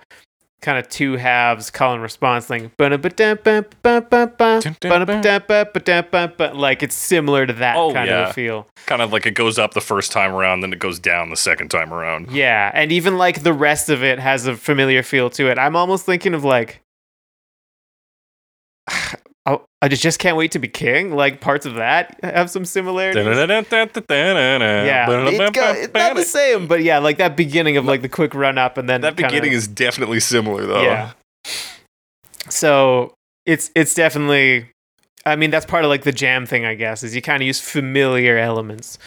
kind of two halves call and response thing. Like it's similar to that Oh, kind of yeah. a feel. Kind of like it goes up the first time around, then it goes down the second time around. Yeah, and even like the rest of it has a familiar feel to it. I'm almost thinking of like, oh, I just- just can't wait to be king. Like parts of that have some similarities. Yeah, Yeah, it go- it's not the same, but yeah, like that beginning of like the quick run up and then That kinda- beginning is definitely similar though. yeah. So it's it's definitely. I mean, that's part of like the jam thing, I guess, is you kind of use familiar elements.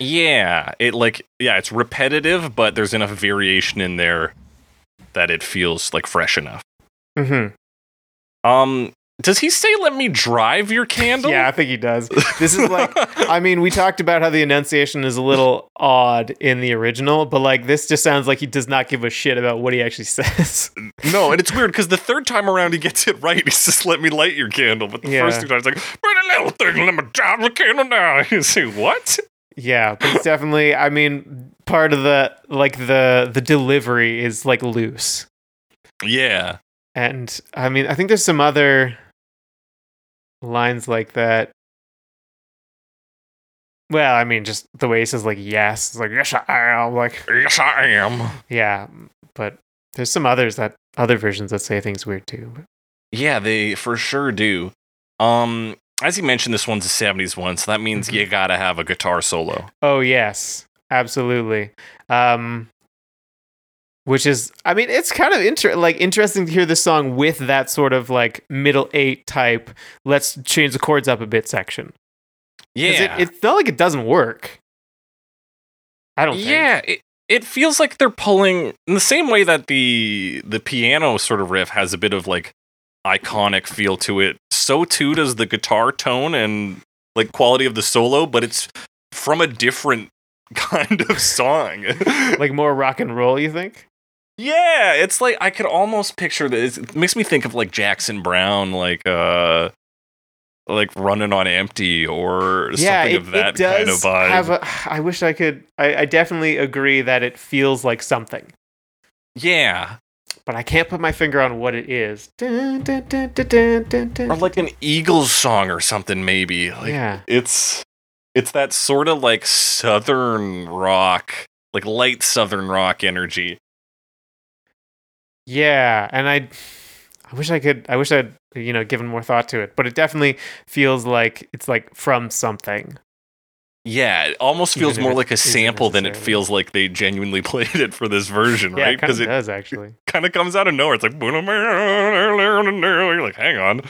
Yeah, it like yeah, it's repetitive, but there's enough variation in there that it feels like fresh enough. Mm-hmm. Um, does he say "Let me drive your (laughs) candle"? Yeah, I think he does. This is like, I mean, we talked about how the enunciation is a little odd in the original, but like this just sounds like he does not give a shit about what he actually (laughs) says. no, and it's weird because the third time around he gets it right. He says "Let me light your candle," but the Yeah. first two times like "Pretty little thing, let me drive the candle now." (laughs) You say what? yeah, but it's definitely, I mean, part of the like the the delivery is like loose, Yeah, and I mean, I think there's some other lines like that. Well, I mean, just the way he says like yes, it's like yes I am, like yes I am. yeah, but there's some others that other versions that say things weird too. Yeah, they for sure do. Um, as you mentioned, this one's a '70s one, so that means Mhm. you gotta have a guitar solo. Oh yes, absolutely. Um, which is, I mean, it's kind of inter- like interesting to hear this song with that sort of like middle eight type. Let's change the chords up a bit section Yeah, it, it's not like it doesn't work. I don't. think. yeah. It, it feels like they're pulling in the same way that the the piano sort of riff has a bit of like iconic feel to it. So too does the guitar tone and like quality of the solo, but it's from a different (laughs) kind of song. Like more rock and roll, you think? Yeah, it's like I could almost picture this. It makes me think of like Jackson Browne, like uh, like running on empty or yeah, something it, of that kind of vibe. have a. I wish I could. I, I definitely agree that it feels like something, yeah, but I can't put my finger on what it is. Dun, dun, dun. or like an Eagles song or something maybe. Like yeah, it's it's that sort of like southern rock, like light southern rock energy. Yeah, and I. I wish I could. I wish I'd you know given more thought to it, but it definitely feels like it's like from something. Yeah, it almost feels more like a sample than it feels like they genuinely (laughs) played it for this version, Yeah, right? it Because of it does actually. (laughs) kind of comes out of nowhere. It's like, you're like, hang on,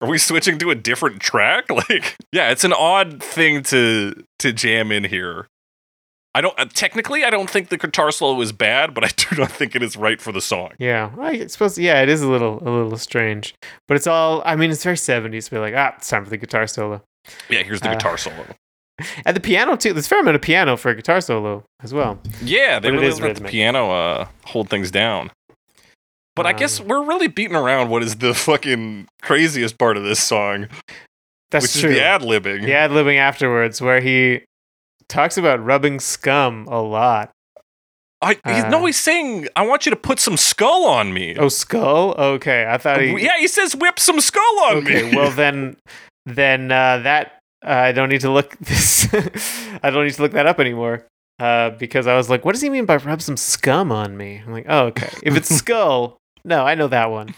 are we switching to a different track? (laughs) Like, yeah, it's an odd thing to to jam in here. I don't uh, technically, I don't think the guitar solo is bad, but I do not (laughs) think it is right for the song. Yeah, I suppose. Yeah, it is a little a little strange, but it's all. I mean, it's very seventies. Be like, ah, it's time for the guitar solo. Yeah, here's the Uh, guitar solo. (laughs) And the piano too. There's a fair amount of piano for a guitar solo as well. Yeah, they but really let the piano uh, hold things down. But I guess Um, we're really beating around what is the (laughs) fucking craziest part of this song, That's which true. is the ad libbing. the ad libbing afterwards, where he talks about rubbing scum a lot. I he's, Uh, no, he's saying, "I want you to put some skull on me." Oh, skull. Okay, I thought he. yeah, he says, "Whip some skull on okay, me." well then, (laughs) then uh, that uh, I don't need to look (laughs) this. I don't need to look that up anymore. Uh, because I was like, what does he mean by rub some scum on me? I'm like, oh, okay. If it's (laughs) skull, no, I know that one.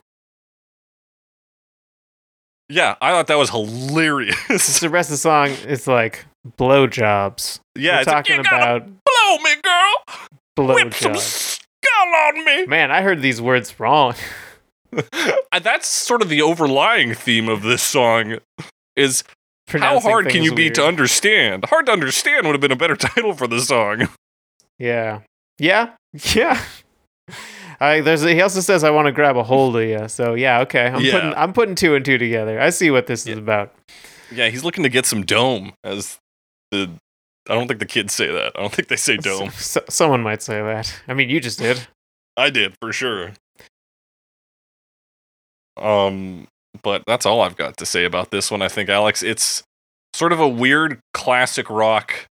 yeah, I thought that was hilarious. the rest of the song is like blowjobs. yeah, We're like, talking gotta about blow me, girl. Whip some blowjobs. skull on me. Man, I heard these words wrong. (laughs) Uh, That's sort of the overlying theme of this song. Is how hard can you be weird. to understand? Hard to understand would have been a better (laughs) title for the song. Yeah. Yeah. (laughs) Yeah. I, there's a, he also says I want to grab a hold of you. So yeah, okay. I'm Yeah. putting I'm putting two and two together. I see what this Yeah. is about. Yeah, he's looking to get some dome as the. I don't think the kids say that. I don't think they say dome. S- someone might say that. I mean, you just did. I did for sure. Um, but that's all I've got to say about this one. I think Alex, it's sort of a weird classic rock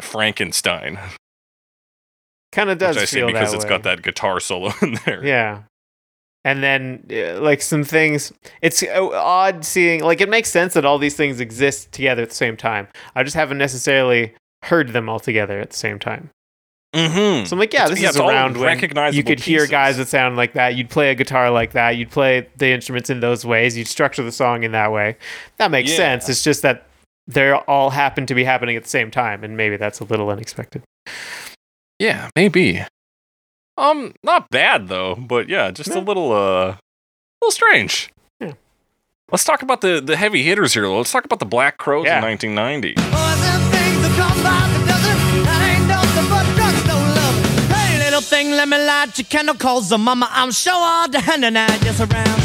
Frankenstein, Kind of does which I say because it's way. got that guitar solo (laughs) in there. Yeah. And then, uh, like some things, it's uh, odd seeing. Like it makes sense that all these things exist together at the same time. I just haven't necessarily heard them all together at the same time. Mm-hmm. So I'm like, yeah, It's- this yeah, is around when you could hear guys that sound like that. You'd play a guitar like that. You'd play the instruments in those ways. You'd structure the song in that way. That makes Yeah. sense. It's just that they all happen to be happening at the same time, and maybe that's a little unexpected. Yeah, maybe. Um, not bad though, but yeah, just No. a little uh, a little strange. Yeah. Let's talk about the the heavy hitters here. Let's talk about the Black Crowes Yeah. in 1990. Boy, them things that come by the dozen, that ain't nothing but drugstore love. Hey, little thing, let me light your candle, cause the mama, I'm sure hard to handle now, just around.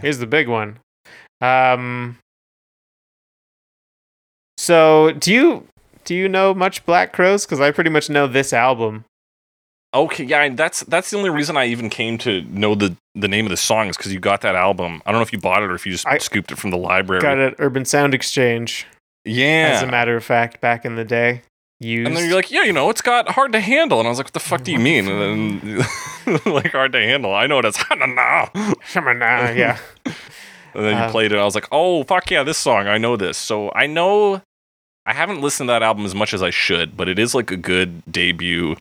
Here's the big one. Um. So, do you do you know much Black Crowes? Because I pretty much know this album. Okay, yeah, and that's that's the only reason I even came to know the the name of the song is because you got that album. I don't know if you bought it or if you just I scooped it from the library. Got it at Urban Sound Exchange, Yeah. as a matter of fact, back in the day. Used. and then you're like, yeah, you know, it's got hard to handle, and I was like, what the fuck do you mean? And then (laughs) like hard to handle, I know it as nah. Nah, yeah. (laughs) And then you Um, played it. I was like, oh, fuck yeah, this song. I know this. So I know I haven't listened to that album as much as I should, but it is like a good debut,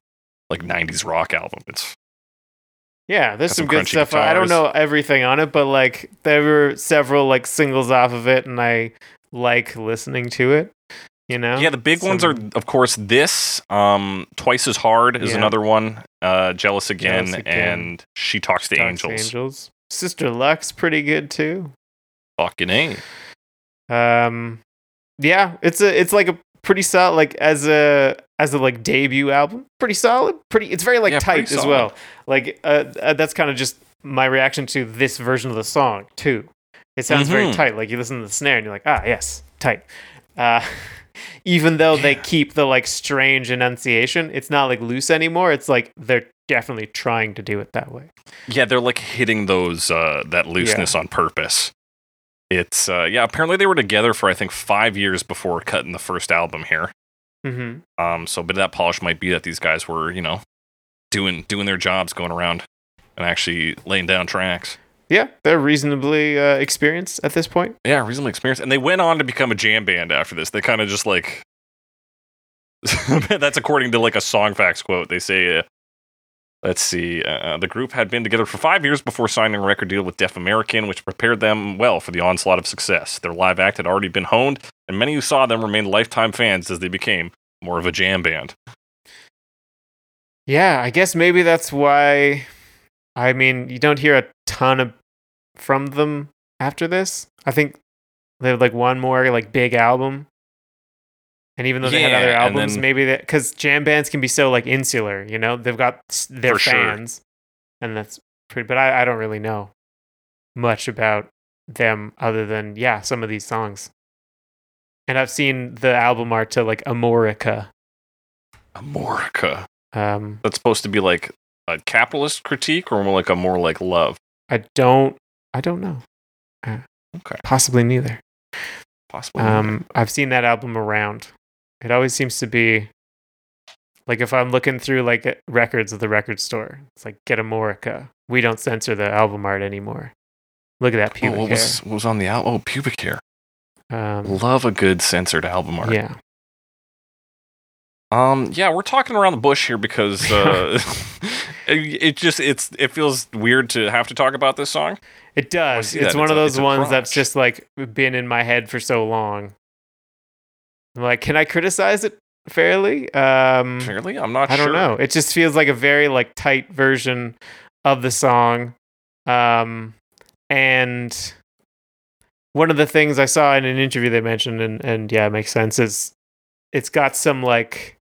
like 90s rock album. It's Yeah, there's some some good stuff. I don't know everything on it, but like there were several like singles off of it, and I like listening to it. You know? yeah, the big ones are, of course, this. Um, Twice as Hard is Yeah. another one. Uh, Jealous Again, Jealous Again. and She Talks to Talks to Angels. Angels. Sister Luck's pretty good too. Fucking A. Um, yeah, it's a it's like a pretty solid like as a as a like debut album, pretty solid. Pretty, it's very like Yeah, tight as well. Like uh, uh, that's kind of just my reaction to this version of the song too. It sounds very Mhm. tight. Like you listen to the snare and you're like, ah, yes, tight. Uh, (laughs) even though they keep the like strange enunciation, it's not like loose anymore. It's like they're definitely trying to do it that way. Yeah, they're like hitting those uh that looseness on purpose. It's uh yeah, apparently they were together for I think 5 years before cutting the first album here. hmm Um so but that polish might be that these guys were, you know, doing doing their jobs going around and actually laying down tracks. Yeah, they're reasonably uh, experienced at this point. Yeah, reasonably experienced. And they went on to become a jam band after this. They kind of just like (laughs) that's according to like a song facts quote. They say, uh, let's see, uh, the group had been together for five years before signing a record deal with Def American, which prepared them well for the onslaught of success. Their live act had already been honed, and many who saw them remained lifetime fans as they became more of a jam band. Yeah, I guess maybe that's why. I mean, you don't hear a ton of from them after this. I think they have like one more like big album, and even though they had other albums, then- maybe that because jam bands can be so like insular, you know, they've got their For sure. fans, and that's pretty. But I, I don't really know much about them other than yeah, some of these songs. And I've seen the album art to like Amorica. Amorica. Um, That's supposed to be like a capitalist critique or more like a more like love. I don't. I don't know. Uh, Okay. Possibly neither. Possibly. Um, I've seen that album around. It always seems to be like if I'm looking through like records of the record store, it's like get a Morica. We don't censor the album art anymore. Look at that Oh, pubic what hair. was what was on the album? Oh, pubic hair. Um, Love a good censored album art. yeah, Um, yeah, we're talking around the bush here because (laughs) uh, (laughs) it, it just it's it feels weird to have to talk about this song. it does. It's that. one It's of a- those ones that's just like been in my head for so long. I'm like, can I criticize it fairly? Um, Fairly, I'm not. I don't sure. know. It just feels like a very like tight version of the song. Um and one of the things I saw in an interview they mentioned and and yeah, it makes sense is it's got some like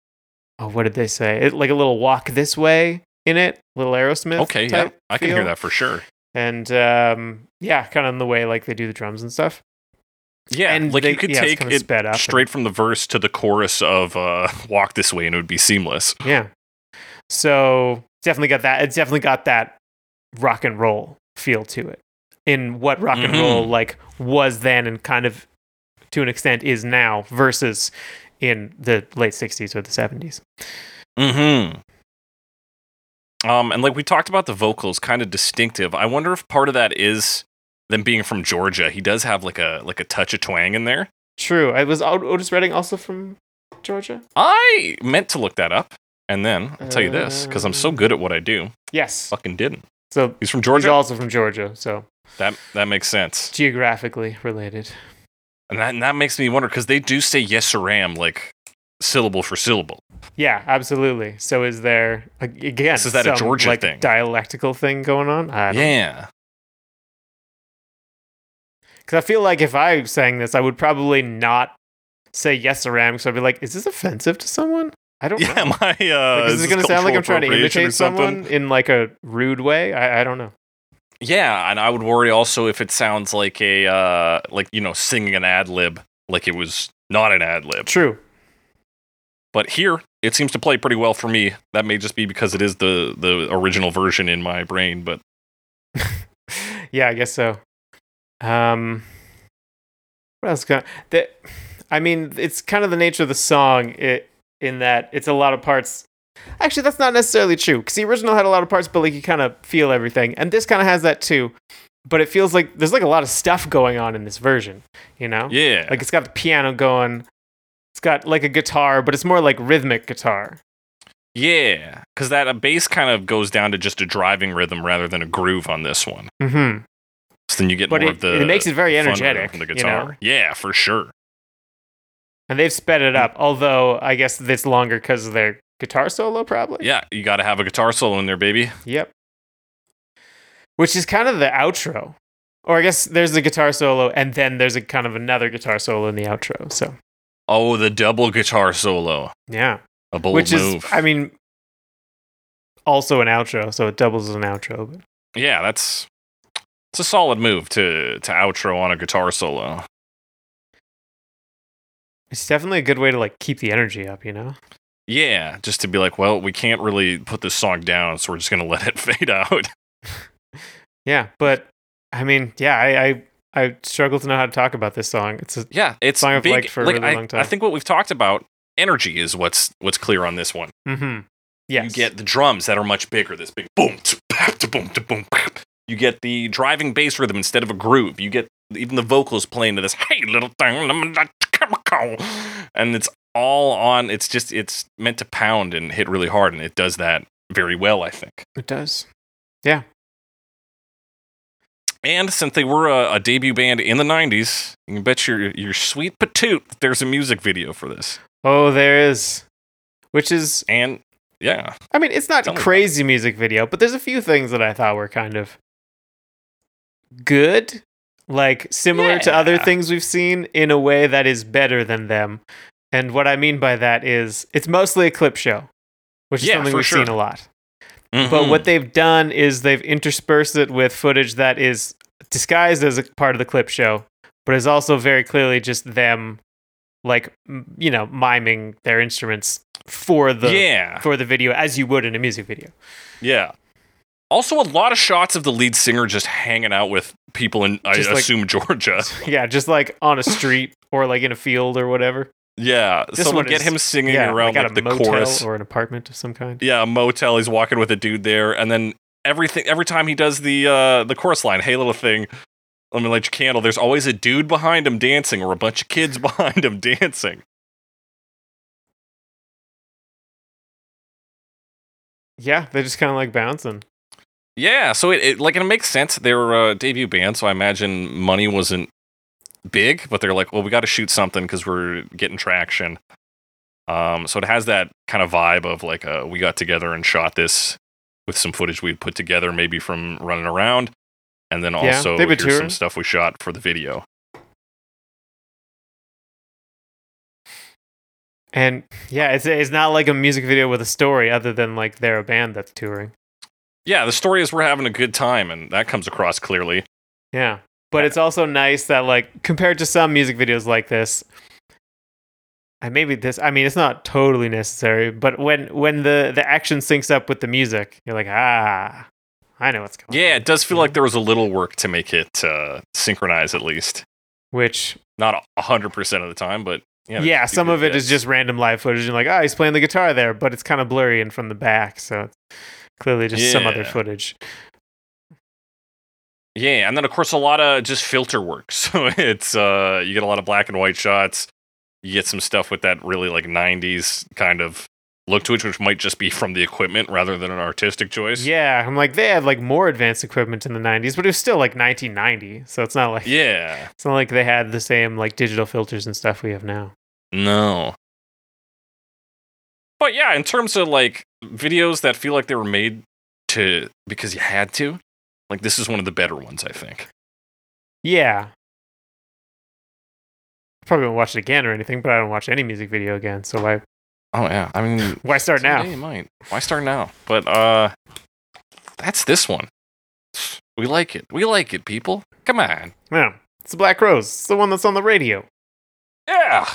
oh what did they say? It like a little walk this way in it, little Aerosmith. Okay, yeah, I can hear that for sure. And um yeah, kind of in the way like they do the drums and stuff. Yeah, and like they- you could yeah, take it up and- straight from the verse to the chorus of uh, "Walk This Way" and it would be seamless. Yeah. So definitely got that. It's definitely got that rock and roll feel to it. In what rock and roll Mhm. like was then and kind of to an extent is now versus in the late '60s or the '70s. Hmm. Um, and like we talked about the vocals, kind of distinctive. I wonder if part of that is them being from Georgia. He does have like a like a touch of twang in there. True. I was Otis Redding also from Georgia. I meant to look that up, and then I'll tell you this because I'm so good at what I do. Yes. Fucking didn't. So He's from he's Georgia. also from Georgia. So that that makes sense, geographically related. and that and that makes me wonder because they do say yes sir am like syllable for syllable. Yeah, absolutely. So is there again? So is that a some, Georgia like, thing? Dialectical thing going on? Yeah. Because I feel like if I sang this, I would probably not say yes or am. So I'd be like, is this offensive to someone? I don't Yeah, know. (laughs) my uh, Like, is this it going to sound like I'm trying to imitate someone in like a rude way? I, I don't know. Yeah, and I would worry also if it sounds like a uh like you know singing an ad lib like it was not an ad lib. True. But here it seems to play pretty well for me. That may just be because it is the the original version in my brain, but (laughs) yeah, I guess so. Um, what else? Can that? I mean, it's kind of the nature of the song. It in that it's a lot of parts. Actually, that's not necessarily true because the original had a lot of parts, but like you kind of feel everything, and this kind of has that too. But it feels like there's like a lot of stuff going on in this version. You know, yeah. like it's got the piano going. It's got like a guitar, but it's more like rhythmic guitar. yeah, cuz that uh, bass kind of goes down to just a driving rhythm rather than a groove on this one. Mm-hmm. So then you get But more it- of the it makes it very energetic, from the you guitar. know? Yeah, for sure. And they've sped it mm. up, although I guess it's longer because of their guitar solo, probably. Yeah, you got to have a guitar solo in there, baby. Yep. Which is kind of the outro. Or I guess there's the guitar solo, and then there's a kind of another guitar solo in the outro. So Oh, the double guitar solo. yeah, A bold which move. is, I mean, also an outro, so it doubles as an outro. But yeah, that's it's a solid move to to outro on a guitar solo. it's definitely a good way to like keep the energy up, you know? Yeah, just to be like, well, we can't really put this song down, so we're just gonna (laughs) let it fade out. (laughs) Yeah, but I mean, yeah, I I, I struggle to know how to talk about this song. It's a, Yeah, it's Song I've big. liked for a really I, long time. I think what we've talked about, energy is what's what's clear on this one. mm-hmm. Yes. You get the drums that are much bigger. This big boom, tsk, pap, tsk, boom, tsk, boom. You get the driving bass rhythm instead of a groove. You get even the vocals playing to this "Hey little thing," let me let you come on." and it's all on. It's just it's meant to pound and hit really hard, and it does that very well, I think. it does. Yeah and since they were a, a debut band in the '90s, you can bet your your sweet patoot that there's a music video for this. Oh, there is. Which is And yeah, I mean, it's not a crazy music video, but there's a few things that I thought were kind of good, like similar to other things we've seen in a way that is better than them. And what I mean by that is it's mostly a clip show, which is Yeah, something we've sure. seen a lot. Mhm. But what they've done is they've interspersed it with footage that is disguised as a part of the clip show, but is also very clearly just them, like m- you know, miming their instruments for the yeah, for the video as you would in a music video. Yeah. Also, a lot of shots of the lead singer just hanging out with people in, I like- assume, Georgia. (laughs) Yeah, just like on a street or like in a field or whatever. Yeah. This Someone one get is- him singing yeah, around like like, the motel chorus. or an apartment of some kind. yeah, a motel. He's walking with a dude there, and then everything. Every time he does the uh, the chorus line, "Hey little thing, let me light your candle." There's always a dude behind him dancing, or a bunch of kids (laughs) behind him dancing. Yeah, they're just kind of like bouncing. Yeah, so it, it like it makes sense. They were a debut band, so I imagine money wasn't big, but they're like, well, we got to shoot something because we're getting traction. Um, so it has that kind of vibe of like, uh, we got together and shot this with some footage we'd put together, maybe from running around, and then Yeah, also here's some stuff we shot for the video. And yeah, it's it's not like a music video with a story other than like they're a band that's touring. Yeah, the story is we're having a good time, and that comes across clearly. Yeah. But it's also nice that like compared to some music videos like this and maybe this I mean it's not totally necessary, but when when the the action syncs up with the music, you're like, "Ah, I know what's going Yeah, on." it does feel like there was a little work to make it uh, synchronize at least. Which Not a hundred percent of the time, but yeah, yeah, there's a few some of it is just random live footage and like, oh, he's playing the guitar there, but it's kind of blurry and from the back, so it's clearly just some other footage. Yeah, and then of course a lot of just filter work. (laughs) So it's uh you get a lot of black and white shots. You get some stuff with that really like 90s kind of look to it, which might just be from the equipment rather than an artistic choice. Yeah, I'm like they had like more advanced equipment in the 90s, but it was still like 1990, so it's not like Yeah. it's not like they had the same like digital filters and stuff we have now. No. But yeah, in terms of like videos that feel like they were made to because you had to, like this is one of the better ones, I think. Yeah. Probably won't watch it again or anything, but I don't watch any music video again, so why Oh yeah. I mean (laughs) why start now? You might. Why start now? But uh that's this one. We like it. We like it, people. Come on. Yeah. It's the Black Crowes. It's the one that's on the radio. Yeah.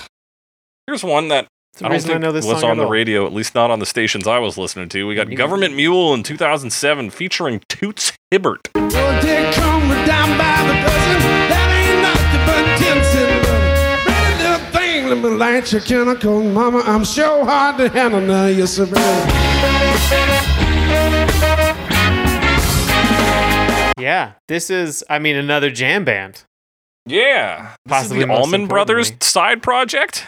Here's one that I don't reason I know this was song on the all. radio, at least not on the stations I was listening to. We got Mule. Government Mule in 2007 featuring Toots Hibbert. Well, they come down by the dozen. That ain't nothing but tips and love. Pretty little thing, let me light your candle, 'cause mama, I'm sure hard to handle now. Yes, sir. Yeah. This is I mean another jam band. Yeah. This Possibly is the most Allman Brothers side project?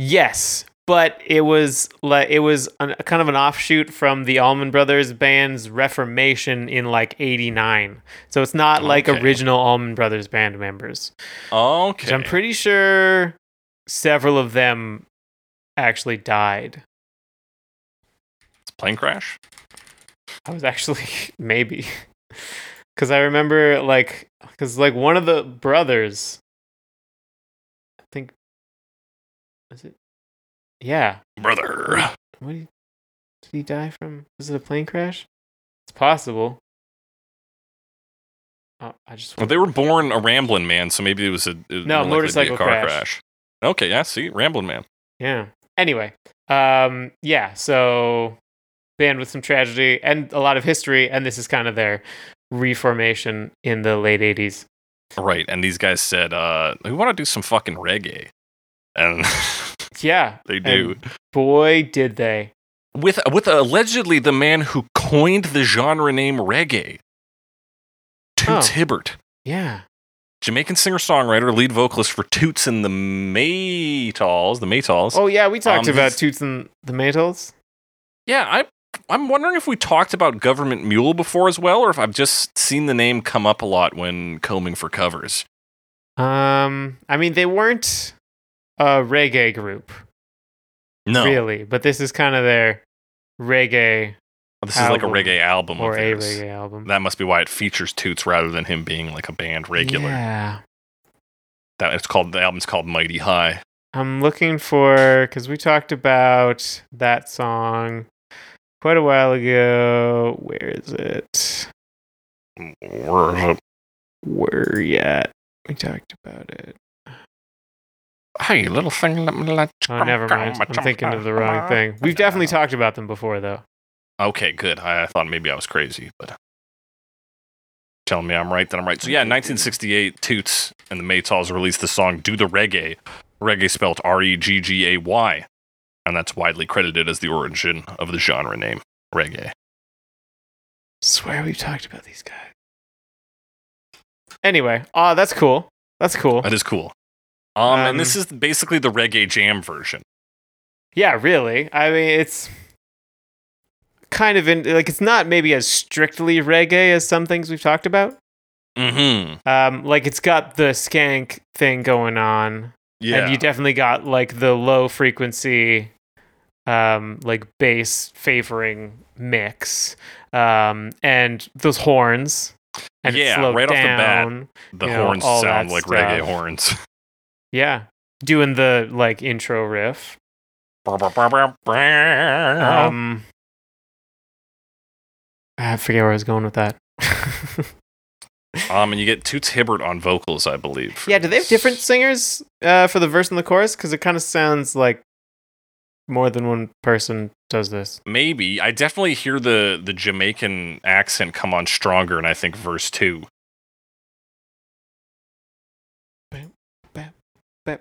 Yes, but it was like it was an, kind of an offshoot from the Allman Brothers band's Reformation in like '89. So it's not like Okay. original Allman Brothers band members. Okay. I'm pretty sure several of them actually died. It's plane crash. I was actually (laughs) maybe because I remember like because like one of the brothers, I think, is it Yeah. Brother. What did he, did he die from? Was it a plane crash? It's possible. Oh, I just Well, they were born a rambling man, so maybe it was a it No, more likely to be a motorcycle car crash. Okay, yeah, see, rambling man. Yeah. Anyway, um, yeah. So band with some tragedy and a lot of history, and this is kind of their reformation in the late '80s. Right, and these guys said, uh, "We want to do some fucking reggae," and (laughs) Yeah, they do. boy, did they! with with allegedly the man who coined the genre name reggae, Toots Oh. Hibbert, Yeah, Jamaican singer songwriter, lead vocalist for Toots and the Maytals, the Maytals. Oh yeah, we talked Um, about Toots and the Maytals. Yeah, I I'm wondering if we talked about Government Mule before as well, or if I've just seen the name come up a lot when combing for covers. Um, I mean, they weren't a reggae group, No, really, but this is kind of their reggae oh, this is like a reggae album or a reggae album. That must be why it features Toots rather than him being like a band regular. Yeah, That it's called the album's called Mighty High. I'm looking for because we talked about that song quite a while ago. Where is it? Where yet? We talked about it. Hey, little thing, let me let you Oh, never mind. I'm thinking of the wrong thing. We've definitely talked about them before, though. Okay, good. I, I thought maybe I was crazy, but telling me I'm right, then I'm right. So yeah, 1968, Toots and the Maytals released the song "Do the Reggae," reggae spelled R-E-G-G-A-Y, and that's widely credited as the origin of the genre name reggae. Swear we've talked about these guys. Anyway, oh, that's cool. That's cool. That is cool. Um, and this Um, is basically the reggae jam version. Yeah, really. I mean, it's kind of in like it's not maybe as strictly reggae as some things we've talked about. Mm-hmm. Um, like it's got the skank thing going on, Yeah. and you definitely got like the low frequency, um, like bass favoring mix, um, and those horns. And Yeah, right off the bat. the you know, horns sound like reggae horns. (laughs) Yeah, doing the like intro riff. um, I forget where I was going with that. (laughs) Um, and you get Toots Hibbert on vocals, I believe. yeah, do they have different singers uh, for the verse and the chorus? Because it kind of sounds like more than one person does this. Maybe I definitely hear the the Jamaican accent come on stronger, and I think verse two. Um,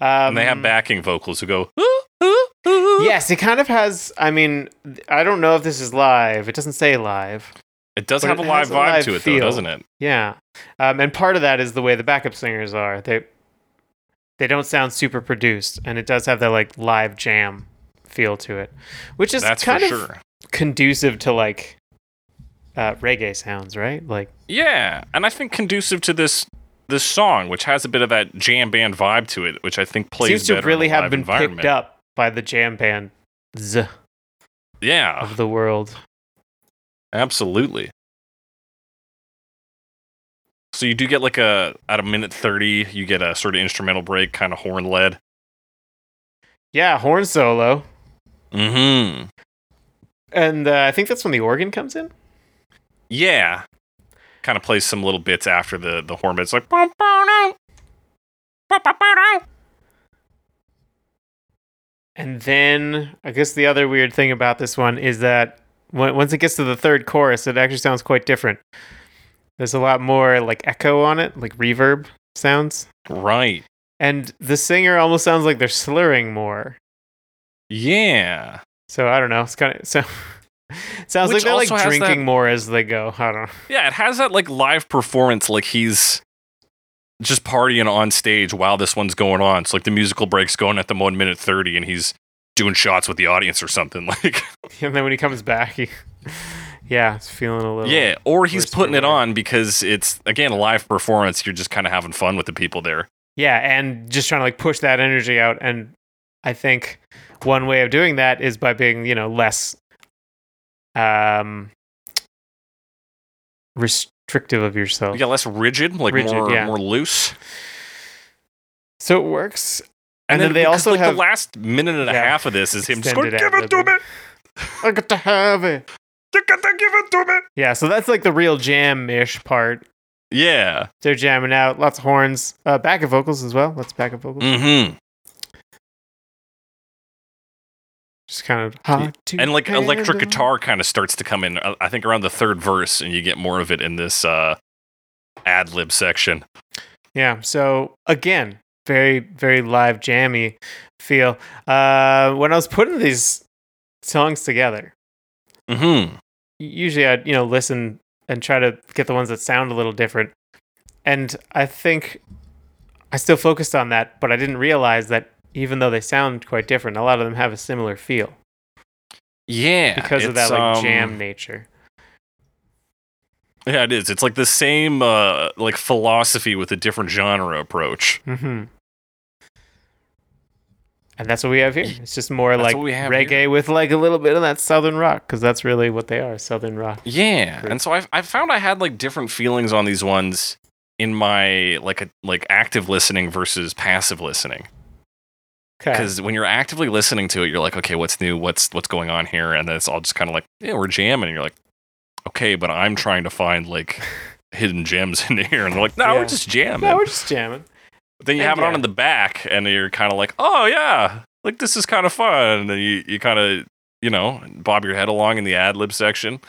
And they have backing vocals who go. "Ooh, ooh, ooh." Yes, it kind of has. I mean, I don't know if this is live. It doesn't say live. it does have it a live has a vibe live to it, feel. though, doesn't it? Yeah, um, and part of that is the way the backup singers are. They they don't sound super produced, and it does have that like live jam feel to it, which is That's kind of sure. conducive to like uh, reggae sounds, right? Like Yeah, and I think conducive to this this song, which has a bit of that jam band vibe to it, which I think plays seems to better really in a have live been environment. picked up by the jam bands Yeah, of the world. absolutely. So you do get like a at a minute thirty, you get a sort of instrumental break, kind of horn led. Yeah, horn solo, Mm-hmm. and uh, I think that's when the organ comes in. Yeah. Kind of plays some little bits after the the horn bits, like. "Bum, bum, no. Bum, bum, bum, no." And then I guess the other weird thing about this one is that when, once it gets to the third chorus, it actually sounds quite different. There's a lot more like echo on it, like reverb sounds. Right. And the singer almost sounds like they're slurring more. Yeah. So I don't know. It's kind of so (laughs) sounds Which like they're like drinking that- more as they go. I don't know. Yeah, it has that like live performance, like he's just partying on stage while this one's going on. It's like the musical break's going at the one minute thirty, and he's doing shots with the audience or something. (laughs) Like, (laughs) And then when he comes back, he yeah, it's feeling a little yeah, or he's putting it on because it's again a live performance. You're just kind of having fun with the people there. Yeah, and just trying to like push that energy out. And I think one way of doing that is by being, you know, less um restrictive of yourself. Yeah, less rigid, like Rigid, more yeah. more loose. So it works. And then they also like have- the last minute and a Yeah. half of this is him just going, "Give it to me. (laughs) I got to have it. you got to give it to me." Yeah, so that's like the real jam-ish part. Yeah. They're jamming out, lots of horns, uh, backup vocals as well. Lots of backup vocals. Mm-hmm. Just kind of hard to And like electric guitar kind of starts to come in. uh, I think around the third verse, and you get more of it in this uh, ad lib section. Yeah. So again, very very live jammy feel. Uh, when I was putting these songs together, Mm-hmm. usually I'd you know listen and try to get the ones that sound a little different. And I think I still focused on that, but I didn't realize that even though they sound quite different, a lot of them have a similar feel Yeah, because of that like um, jam nature. Yeah, it is. It's like the same uh, like philosophy with a different genre approach. Mm-hmm. And that's what we have here. It's just more That's like we have reggae here. with like a little bit of that southern rock, because that's really what they are, southern rock. Yeah, Great. and so I I found I had like different feelings on these ones in my like a like active listening versus passive listening. Because when you're actively listening to it, you're like, okay, what's new? What's what's going on here? And then it's all just kind of like, yeah, we're jamming. And you're like, okay, but I'm trying to find like (laughs) hidden gems in here, and they're like, no, Yeah. we're just jamming. No, we're just jamming. But then you And have it on in the back, and you're kind of like, oh yeah, like this is kind of fun. And then you you kind of you know bob your head along in the ad lib section,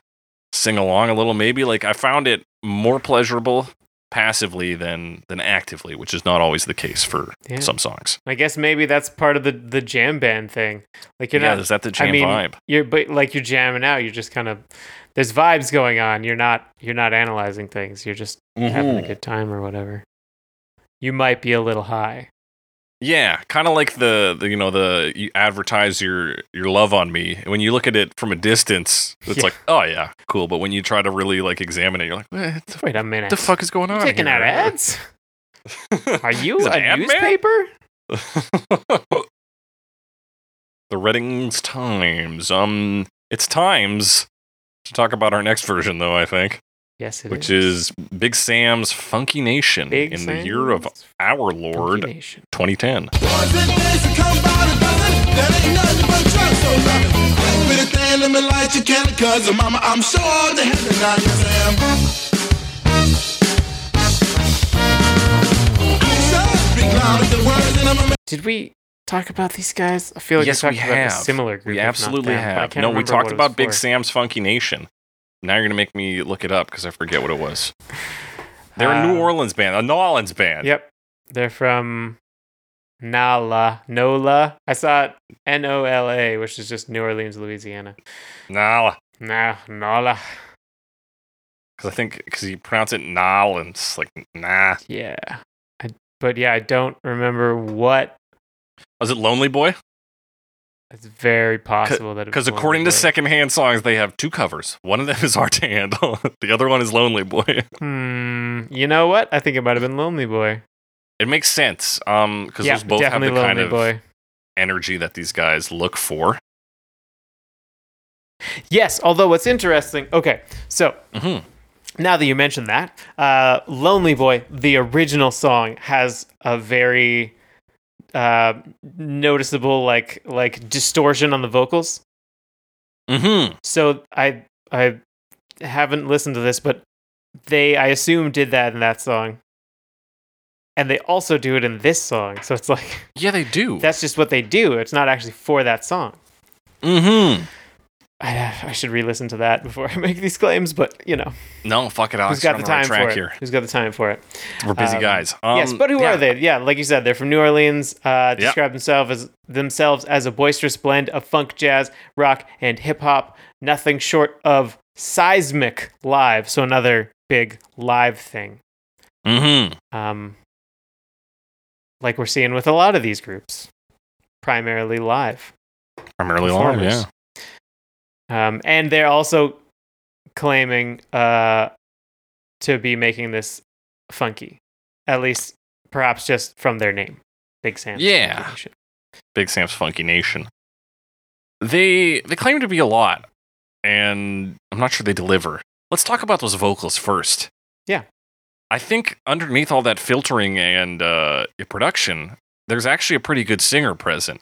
sing along a little maybe. Like I found it more pleasurable passively than than actively, which is not always the case for Yeah. some songs. I guess maybe that's part of the the jam band thing. Like you're yeah, not is that the jam I mean, vibe? you're but like you're jamming out. You're just kind of there's vibes going on. You're not you're not analyzing things. You're just having a Mhm. good time or whatever. You might be a little high. Yeah, kind of like the, the you know the you advertise your your love on me. When you look at it from a distance, it's Yeah. like, oh yeah, cool. But when you try to really like examine it, you're like, eh, the, Wait a minute. the fuck is going on? Taking here? out ads? (laughs) Are you a Ad newspaper? (laughs) the Redding's Times. Um, it's times to talk about our next version, though. I think, Yes, it which is Big Sam's Funky Nation Big in the year of our Lord 2010. Boys and days that come by the dozen, that ain't nothing but drugs, so loving. With a thing, let me light your candle, cause mama, I'm so hard to handle now, yes I am. I should speak loud with the words and I'm a Did we talk about these guys? I feel like yes, we we talked about a have. similar group. We absolutely them, but I have. No, we talked about Big for. Sam's Funky Nation. Now you're gonna make me look it up because I forget what it was. (laughs) They're a Uh, New Orleans band, a New Orleans band. Yep. They're from Nala. Nola. I saw it N O L A, which is just New Orleans, Louisiana. Nah, Nah, Nala. because I think because you pronounce it Nal and it's like nah. Yeah. I, but yeah, I don't remember what. Was it Lonely Boy? It's very possible that it Because according to secondhand songs, they have two covers. One of them is Hard to Handle. (laughs) the other one is Lonely Boy. (laughs) Hmm. You know what? I think it might have been Lonely Boy. It makes sense. Um, because yeah, those both have the definitely kind of Boy. energy that these guys look for. Yes. Although what's interesting. Okay, so hmm now that you mentioned that, uh, Lonely Boy, the original song, has a very uh, noticeable like like distortion on the vocals. hmm So I I haven't listened to this, but they I assume did that in that song. And they also do it in this song. So it's like Yeah, they do. that's just what they do. It's not actually for that song. hmm I, I should re-listen to that before (laughs) I make these claims, but you know, No, fuck it. Alex. who's got the right time track for it? here. Who's got the time for it? We're busy Um, guys. Um, yes, but who yeah. are they? Yeah, like you said, they're from New Orleans. Uh, Yep. describe themselves as themselves as a boisterous blend of funk, jazz, rock, and hip hop. Nothing short of seismic live. So another big live thing. Mhm. Um, like we're seeing with a lot of these groups, primarily live. Primarily live, yeah. Um, and they're also claiming uh, to be making this funky, at least perhaps just from their name, Big Sam. Yeah. Big Sam's Funky Nation. They they claim to be a lot, and I'm not sure they deliver. Let's talk about those vocals first. Yeah. I think underneath all that filtering and uh, production, there's actually a pretty good singer present.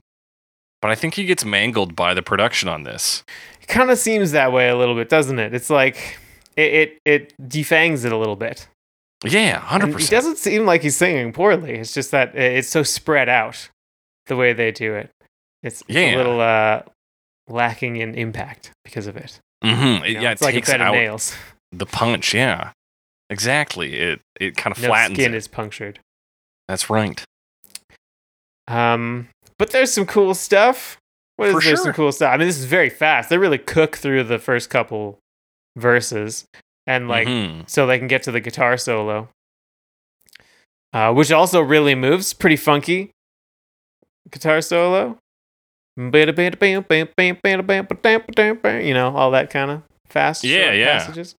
But I think he gets mangled by the production on this. It kind of seems that way a little bit, doesn't it? It's like it it, it defangs it a little bit. Yeah, hundred percent. He percent. doesn't seem like he's singing poorly. It's just that it's so spread out the way they do it. It's, it's Yeah. a little uh, lacking in impact because of it. Mm-hmm. You know, yeah, it's it like a takes bed of nails. the punch. Yeah, exactly. It it kind of No flattens. skin it. is punctured. That's right. Um, but there's some cool stuff. What is For there some cool stuff? I mean, this is very fast. They really cook through the first couple verses, and like Mhm. so they can get to the guitar solo, uh, which also really moves. Pretty funky guitar solo. You know, all that kind of fast Yeah, yeah. passages.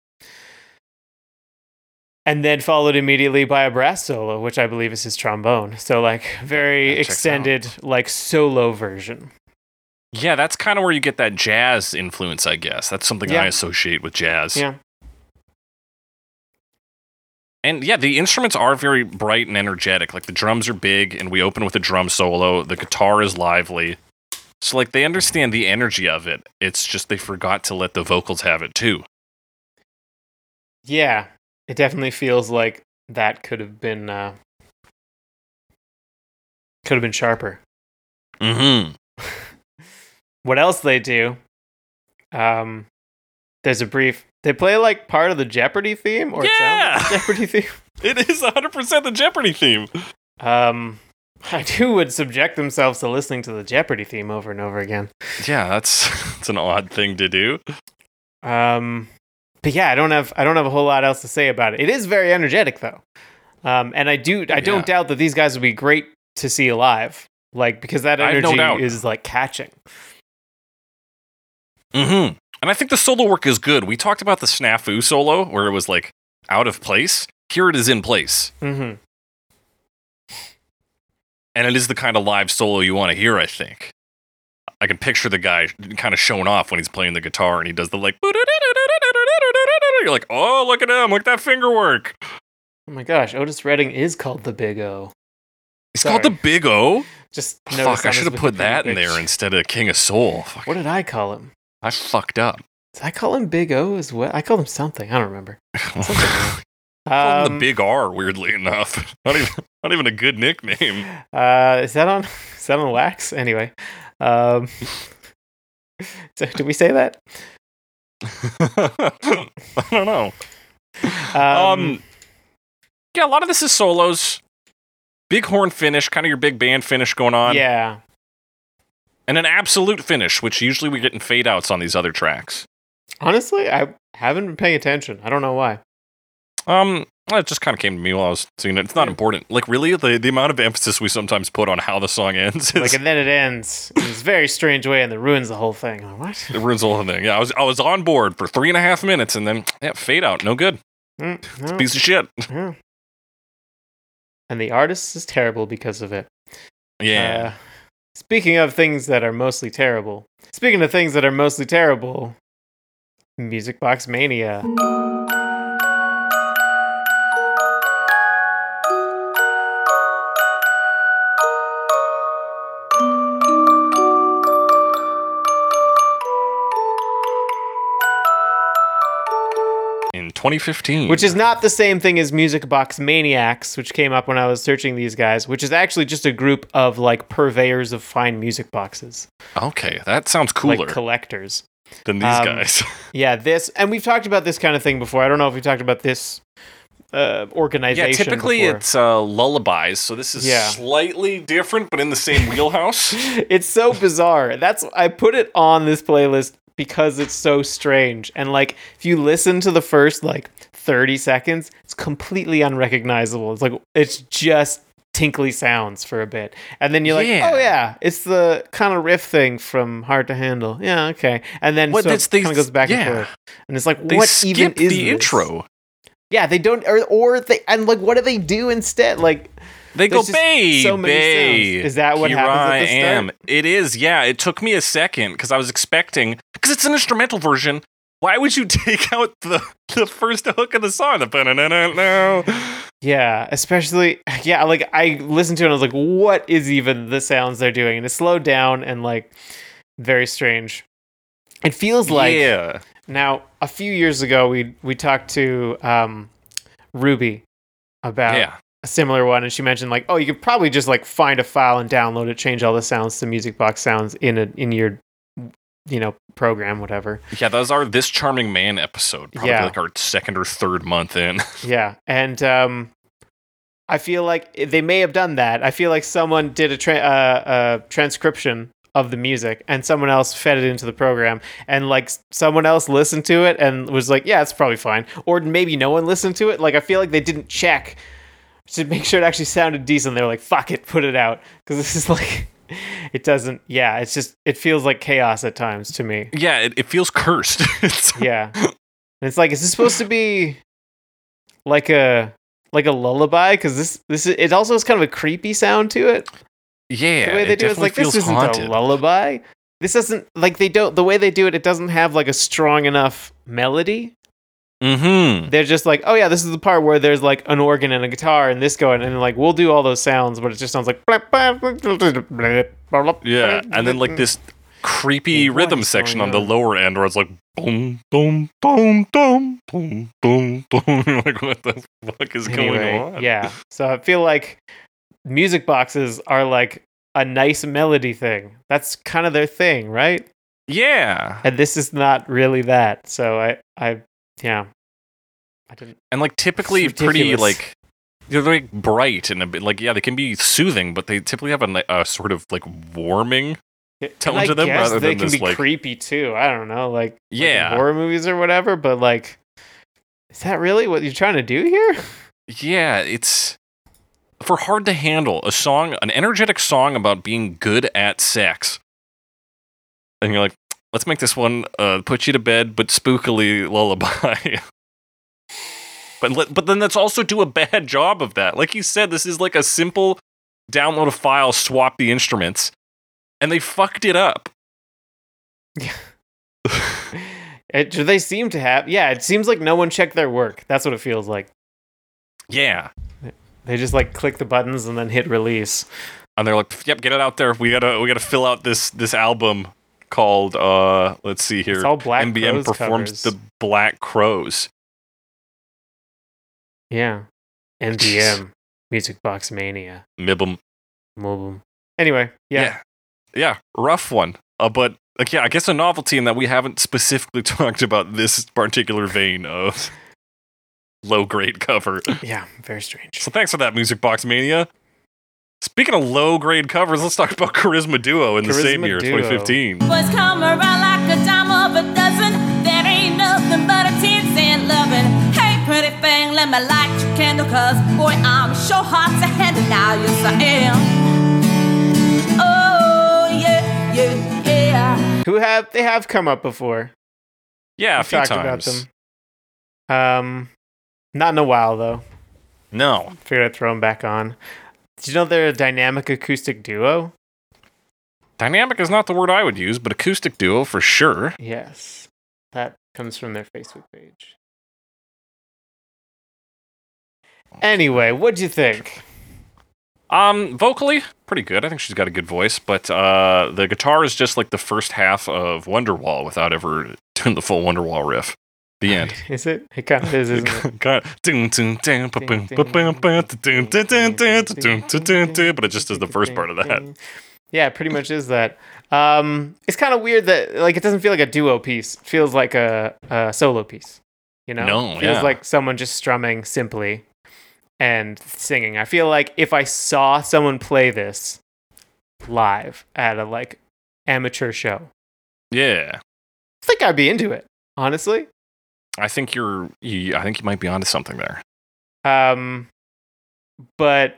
And then followed immediately by a brass solo, which I believe is his trombone. So like (laughs) very extended, like solo version. Yeah, that's kind of where you get that jazz influence, I guess. That's something Yeah. I associate with jazz. Yeah. And yeah, the instruments are very bright and energetic. Like the drums are big, and we open with a drum solo. The guitar is lively. So like they understand the energy of it. It's just they forgot to let the vocals have it too. Yeah. It definitely feels like that could have been uh could have been sharper. Mm-hmm. (laughs) what else they do? Um there's a brief they play like part of the Jeopardy theme or it like the Yeah! Jeopardy theme. (laughs) It is 100% the Jeopardy theme. Um (laughs) I too would subject themselves to listening to the Jeopardy theme over and over again. Yeah, that's that's an odd thing to do. Um, but yeah, I don't have I don't have a whole lot else to say about it. It is very energetic though, um, and I do I don't Yeah. doubt that these guys would be great to see live, like because that have no energy is like catching. Mm-hmm. And I think the solo work is good. We talked about the snafu solo where it was like out of place. Here it is in place. Mm-hmm. And it is the kind of live solo you want to hear, I think. I can picture the guy kind of showing off when he's playing the guitar and he does the like. You're like, oh, look at him. Look at that finger work. Oh my gosh, Otis Redding is called the Big O. It's called the Big O. Just Fuck, I should have put that in there instead of King of Soul. Fuck, What did I call him? I fucked up. Did I call him Big O as well? I called him something. I don't remember. (laughs) Called Um, him the Big R, weirdly enough. (laughs) Not even, not even a good nickname. Uh, is that on? (laughs) Is that on wax? Anyway, um, so did we say that? I don't know. Um, Um, yeah, a lot of this is solos. Big horn finish, kind of your big band finish going on. yeah, And an absolute finish, which usually we get in fade outs on these other tracks. honestly, I haven't been paying attention. I don't know why. Um, it just kind of came to me while I was seeing it. It's not important. Like, really, the, the amount of emphasis we sometimes put on how the song ends is, Like, and then it ends in this very strange way, and it ruins the whole thing. Like, what? it ruins the whole thing. Yeah, I was I was on board for three and a half minutes, and then yeah, fade out, no good, Mm, no, piece of shit. (laughs) yeah. And the artist is terrible because of it. Yeah, Uh, speaking of things that are mostly terrible, speaking of things that are mostly terrible, Music Box Mania. 2015, which is not the same thing as Music Box Maniacs, which came up when I was searching these guys, which is actually just a group of like purveyors of fine music boxes, okay. That sounds cooler like collectors. than these um, guys. (laughs) Yeah, this, and we've talked about this kind of thing before. I don't know if we talked about this uh, organization. Yeah, typically before. it's uh, lullabies, so this is Yeah. slightly different, but in the same wheelhouse. (laughs) it's so bizarre. That's I put it on this playlist because it's so strange. And like if you listen to the first like 30 seconds, it's completely unrecognizable. It's like it's just tinkly sounds for a bit. And then you're like, "Oh yeah, it's the kind of riff thing from Hard to Handle." Yeah, okay. And then What, so it kind of goes back yeah. and forth. And it's like, They what even is the this? intro. Yeah, they don't or or they and like what do they do instead? Like They go, There's babe, so many sounds. Is that what Here happens at I the start? am. It is, yeah. It took me a second because I was expecting, because it's an instrumental version. Why would you (laughs) take out the the first hook of the song? The? Yeah, especially yeah, like I listened to it and I was like, what is even the sounds they're doing? And it slowed down and like very strange. It feels like yeah, now a few years ago we we talked to um Ruby about yeah, a similar one and she mentioned like, oh, you could probably just like find a file and download it, change all the sounds to music box sounds in a in your you know, program, whatever. yeah. That was our this charming man episode. Probably Yeah. like our second or third month in. (laughs) Yeah, and um, I feel like they may have done that. I feel like someone did a, tra- uh, a transcription of the music, and someone else fed it into the program, and like someone else listened to it and was like, "Yeah, it's probably fine," or maybe no one listened to it. Like I feel like they didn't check to make sure it actually sounded decent. They were like, "Fuck it, put it out," because this is (laughs) like. It doesn't. Yeah, it's just. It feels like chaos at times to me. yeah, it, it feels cursed. (laughs) It's- Yeah. And it's like, is this supposed to be like a like a lullaby? Because this this is, it also has kind of a creepy sound to it. yeah. The way they it do it is like this isn't haunted. a lullaby. This doesn't like they don't the way they do it. It doesn't have like a strong enough melody. Mm-hmm. They're just like, oh yeah, this is the part where there's like an organ and a guitar and this going, and like we'll do all those sounds, but it just sounds like Yeah, and then like this creepy rhythm section on the lower end where it's like boom, boom, boom, boom, boom, boom, boom. (laughs) Like, what the fuck is going on? Yeah. So I feel like music boxes are like a nice melody thing. That's kind of their thing, right? Yeah. And this is not really that. So I, I, yeah, I didn't. And like typically pretty like they're like bright and a bit like yeah, they can be soothing, but they typically have a, a sort of like warming. Tone and I to them guess rather they than can this, be like- creepy too. I don't know, like like Yeah. horror movies or whatever. But like, is that really what you're trying to do here? Yeah, it's for hard to handle a song, an energetic song about being good at sex. And you're like, let's make this one uh, put you to bed, but spookily lullaby. (laughs) but let, but then let's also do a bad job of that. Like you said, this is like a simple download a file, swap the instruments, and they fucked it up. (laughs) It, do they seem to have? Yeah, it seems like no one checked their work. That's what it feels like. Yeah. They just like click the buttons and then hit release. and they're like, "Yep, get it out there. We gotta we gotta fill out this this album called uh let's see here. It's all Black MBM Crowes performs covers. the Black Crowes. Yeah, MBM (laughs) Music Box Mania. Mibum. Mobile. Anyway, yeah. yeah, Yeah, rough one. Uh, but like, yeah, I guess a novelty in that we haven't specifically (laughs) talked about this particular vein of (laughs) low grade cover. Yeah, very strange. So thanks for that, Music Box Mania. Speaking of low grade covers, let's talk about (laughs) Charisma Duo in the same year, Duo. 2015. Boys come around like a dime of a dozen. There ain't nothing but a ten cent loving. Hey, pretty thing, let me light your candle, cause boy, I'm sure hot to handle now. Yes, I am. Oh, yeah, yeah, yeah. Who have they have come up before? Yeah, a We've few talked times. about them. Um, not in a while though. No. Figured I'd throw them back on. Did you know they're a dynamic acoustic duo? Dynamic is not the word I would use, but acoustic duo for sure. Yes, that comes from their Facebook page. Anyway, what'd you think? Um, vocally, pretty good. I think she's got a good voice, but uh, the guitar is just like the first half of Wonderwall without ever (laughs) doing the full Wonderwall riff. The end. Is it? It kind of is, isn't it? kind of. But it just is the first part of that. Yeah, it pretty much is that. Um, it's kind of weird that like it doesn't feel like a duo piece. It feels like a, a solo piece. You know, no, it feels yeah. like someone just strumming simply and singing. I feel like if I saw someone play this live at a like amateur show, yeah, I think I'd be into it honestly. I think you're. You, I think you might be onto something there. um, but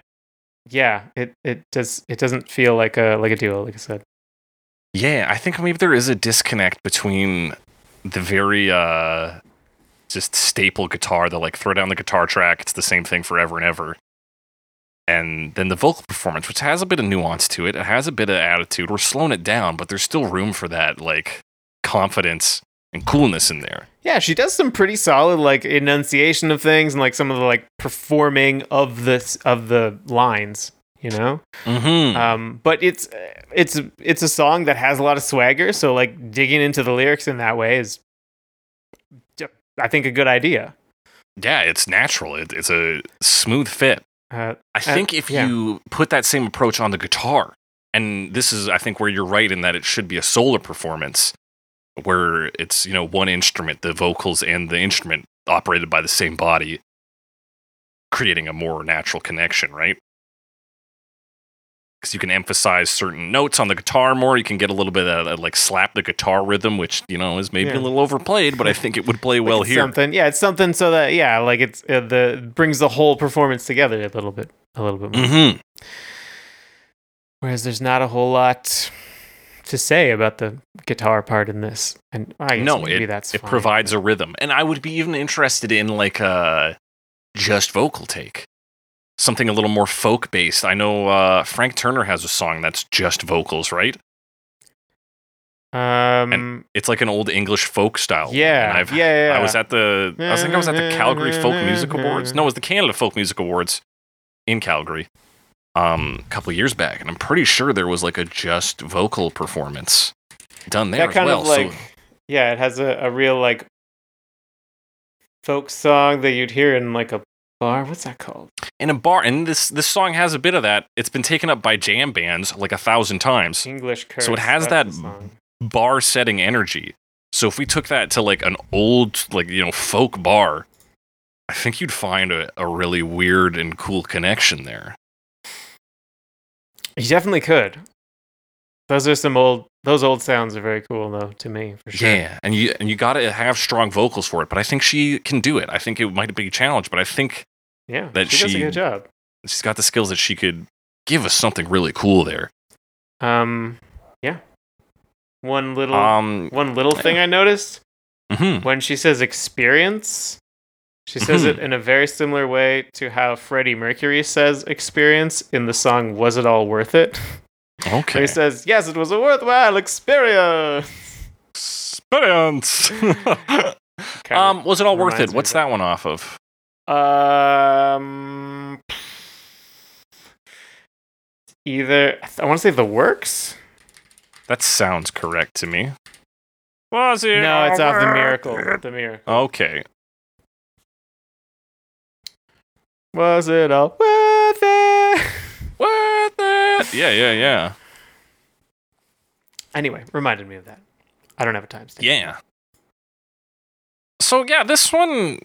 yeah, it it does it doesn't feel like a like a duo. Like I said, Yeah, I think maybe there is a disconnect between the very uh just staple guitar, the like throw down the guitar track, it's the same thing forever and ever. And then the vocal performance, which has a bit of nuance to it, it has a bit of attitude. We're slowing it down, but there's still room for that like confidence and coolness in there. Yeah, she does some pretty solid like enunciation of things and like some of the like performing of this of the lines, you know. Mm-hmm. Um, but it's it's it's a song that has a lot of swagger, so like digging into the lyrics in that way is, I think, a good idea. yeah, it's natural. It, it's a smooth fit. Uh, I think if yeah. you put that same approach on the guitar, and this is, I think, where you're right in that it should be a solo performance, where it's you know one instrument, the vocals and the instrument operated by the same body, creating a more natural connection, right? Because you can emphasize certain notes on the guitar more. You can get a little bit of that, like slap the guitar rhythm, which you know is maybe Yeah. a little overplayed, but I think it would play (laughs) well here. Something, yeah, it's something so that yeah, like it's uh, the brings the whole performance together a little bit, a little bit more. Mm-hmm. Whereas there's not a whole lot to say about the guitar part in this, and I guess no, maybe it, that's it fine. provides a rhythm, and I would be even interested in like a just vocal take, something a little more folk based. I know uh, Frank Turner has a song that's just vocals, right? Um, and It's like an old English folk style. Yeah, and I've, yeah, yeah. I was at the. I think I was at the Calgary Folk Music Awards. No, it was the Canada Folk Music Awards in Calgary, um, a couple years back, and I'm pretty sure there was like a just vocal performance done there that as kind well. of like, so yeah, it has a, a real like folk song that you'd hear in like a bar. What's that called? in a bar and this this song has a bit of that it's been taken up by jam bands like a thousand times English curse. So it has that bar setting energy so if we took that to like an old like you know folk bar i think you'd find a, a really weird and cool connection there You definitely could. Those are some old. Those old sounds are very cool, though, to me for sure. yeah and you and you gotta have strong vocals for it but i think she can do it i think it might be a challenge but i think yeah. That she does a good job. She's got the skills that she could give us something really cool there Um, yeah. One little, um one little thing I noticed mhm. when she says experience, she says it in a very similar way to how Freddie Mercury says experience in the song "Was It All Worth It?" Okay he says, "Yes, it was a worthwhile experience." experience (laughs) (laughs) um was it all worth it what's of that one off of Um, either I want to say the works. That sounds correct to me. Was it? No, it's off the miracle. The miracle. Okay. Was it all worth it? (laughs) Worth it? Yeah, yeah, yeah. Anyway, reminded me of that. I don't have a timestamp. Yeah. So yeah, this one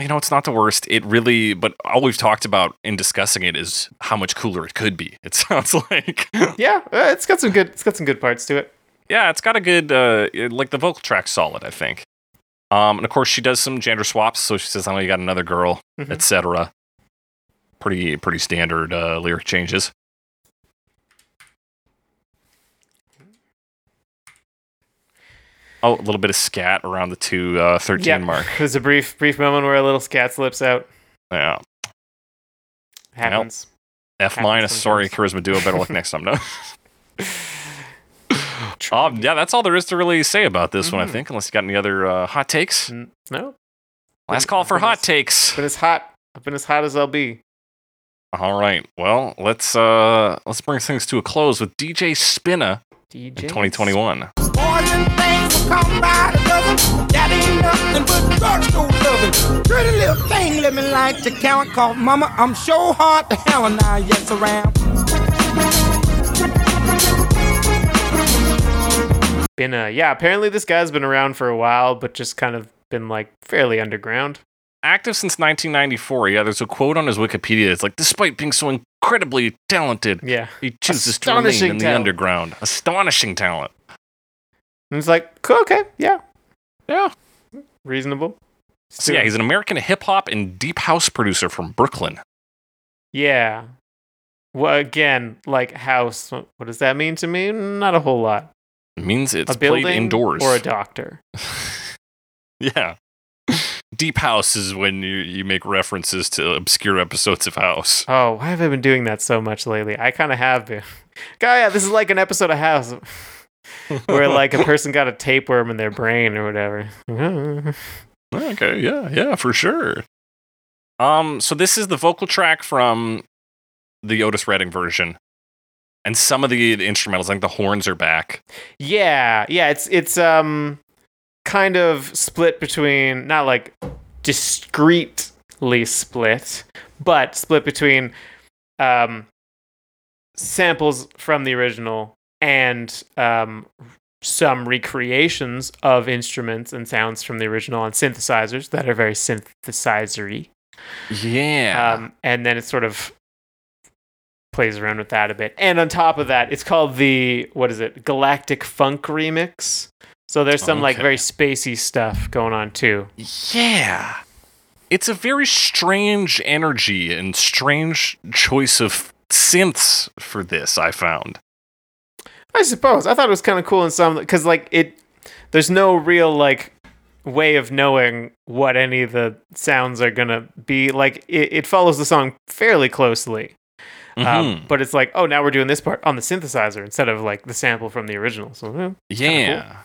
you know, it's not the worst. It really but all we've talked about in discussing it is how much cooler it could be. It (laughs) sounds like Yeah, uh, it's got some good. It's got some good parts to it. Yeah, it's got a good uh like the vocal track's solid, I think. Um and of course she does some gender swaps, so she says, I know you got another girl, Mhm. etc. Pretty pretty standard uh lyric changes. Oh, a little bit of scat around the two uh, 13 Yeah, mark. There's a brief, brief moment where a little scat slips out. Yeah. Happens. F Happens minus. Sorry, sometimes. Charisma Duo. Better luck (laughs) next time. No. (laughs) um, yeah, that's all there is to really say about this one, I Mhm. think, unless you got any other uh, hot takes. N- No, Last call for hot takes. I've been as hot. I've been as hot as I'll be. All right. Well, let's uh let's bring things to a close with DJ Spinna DJ. in 2021. Boys and things will come by the dozen. That ain't nothing but drugstore loving. Pretty little thing, let me like to count. Cause mama, I'm sure hard to hell and I yes around. Been a yeah. Apparently, this guy's been around for a while, but just kind of been like fairly underground. Active since 1994. Yeah, there's a quote on his Wikipedia. It's like, despite being so incredibly talented, Yeah, he chooses to remain Astonishing in the underground. Astonishing talent. and it's like cool, okay, yeah, Yeah. reasonable. So yeah, he's an American hip hop and deep house producer from Brooklyn. yeah. Well, again, like house. What what does that mean to me? Not a whole lot. It means it's a building played indoors. or a doctor. (laughs) yeah. (laughs) Deep house is when you, you make references to obscure episodes of House. Oh, why have I been doing that so much lately? I kind of have been. (laughs) God, yeah, this is like an episode of House. where like a person got a tapeworm in their brain or whatever. Okay, yeah, yeah, for sure. Um, so this is the vocal track from the Otis Redding version, and some of the, the instrumentals, like the horns, are back. Yeah, yeah, it's it's um kind of split between not like discreetly split, but split between um samples from the original and um some recreations of instruments and sounds from the original on synthesizers that are very synthesizery. Yeah, Um, and then it's sort of plays around with that a bit. And on top of that, it's called the what is it? Galactic Funk Remix. So there's some like very spacey stuff going on too. yeah. It's a very strange energy and strange choice of synths for this. I found. I suppose I thought it was kind of cool in some because like it, there's no real like way of knowing what any of the sounds are gonna be. Like it, it follows the song fairly closely. Um, Mhm. but it's like, oh, now we're doing this part on the synthesizer instead of like the sample from the original. So Yeah.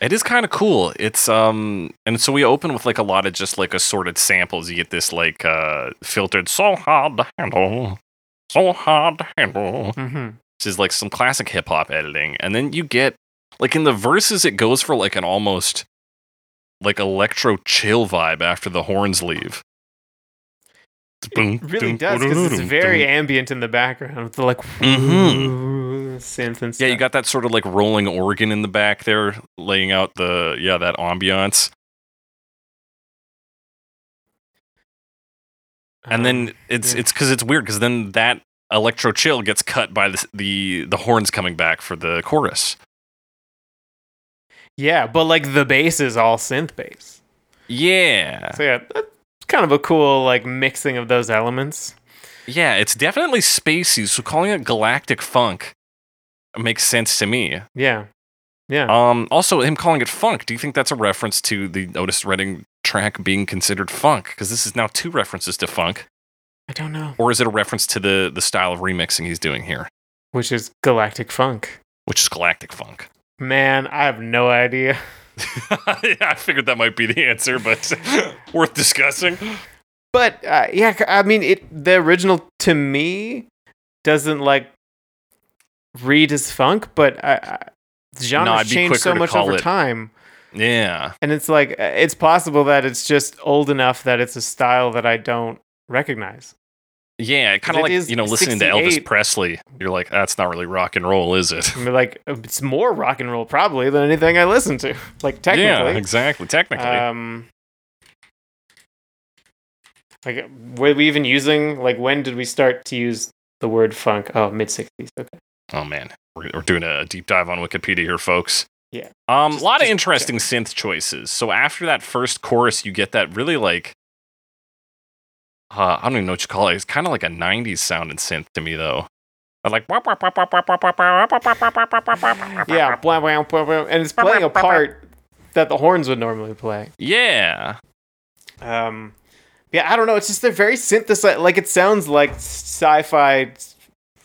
It is kind of cool. It's um and so we open with like a lot of just like assorted samples. You get this like uh filtered so hard to handle. So hard to handle. hmm Which is like some classic hip hop editing. And then you get like in the verses it goes for like an almost like electro chill vibe after the horns leave. It really does because it's very ambient in the background with the like Mhm. synth and stuff. Yeah, you got that sort of like rolling organ in the back there, laying out the yeah that ambiance. and then Um, it's yeah. it's because it's weird because then that electro chill gets cut by the, the the horns coming back for the chorus. yeah, but like the bass is all synth bass. Yeah, So yeah, that's kind of a cool like mixing of those elements. yeah, it's definitely spacey. So calling it galactic funk makes sense to me. Yeah, yeah. Um, also him calling it funk. Do you think that's a reference to the Otis Redding track being considered funk? Because this is now two references to funk, I don't know. or is it a reference to the the style of remixing he's doing here, Which is galactic funk. which is galactic funk? Man, I have no idea. (laughs) (laughs) yeah, I figured that might be the answer, but (laughs) worth discussing. But uh, yeah, I mean, it the original to me doesn't like read as funk, but I, I, the genre's I'd changed so much over it- time. Yeah. And it's like uh, it's possible that it's just old enough that it's a style that I don't recognize. Yeah, kind of like you know, listening to Elvis Presley. You're like, that's not really rock and roll, is it? I mean, like uh, it's more rock and roll probably than anything I listen to. (laughs) Like technically, Yeah, exactly. Technically, um, like were we even using like when did we start to use the word funk? Oh, mid sixties. Okay. oh man, we're, we're doing a deep dive on Wikipedia here, folks. Yeah. Um, a lot of interesting synth choices. So after that first chorus, you get that really like, uh, I don't even know what you call it. It's kind of like a '90s sounding synth to me, though. I like Yeah, blah, blah, blah, blah, and it's playing a part that the horns would normally play. yeah, Um, yeah, I don't know. It's just they're very synthesized. Like it sounds like sci-fi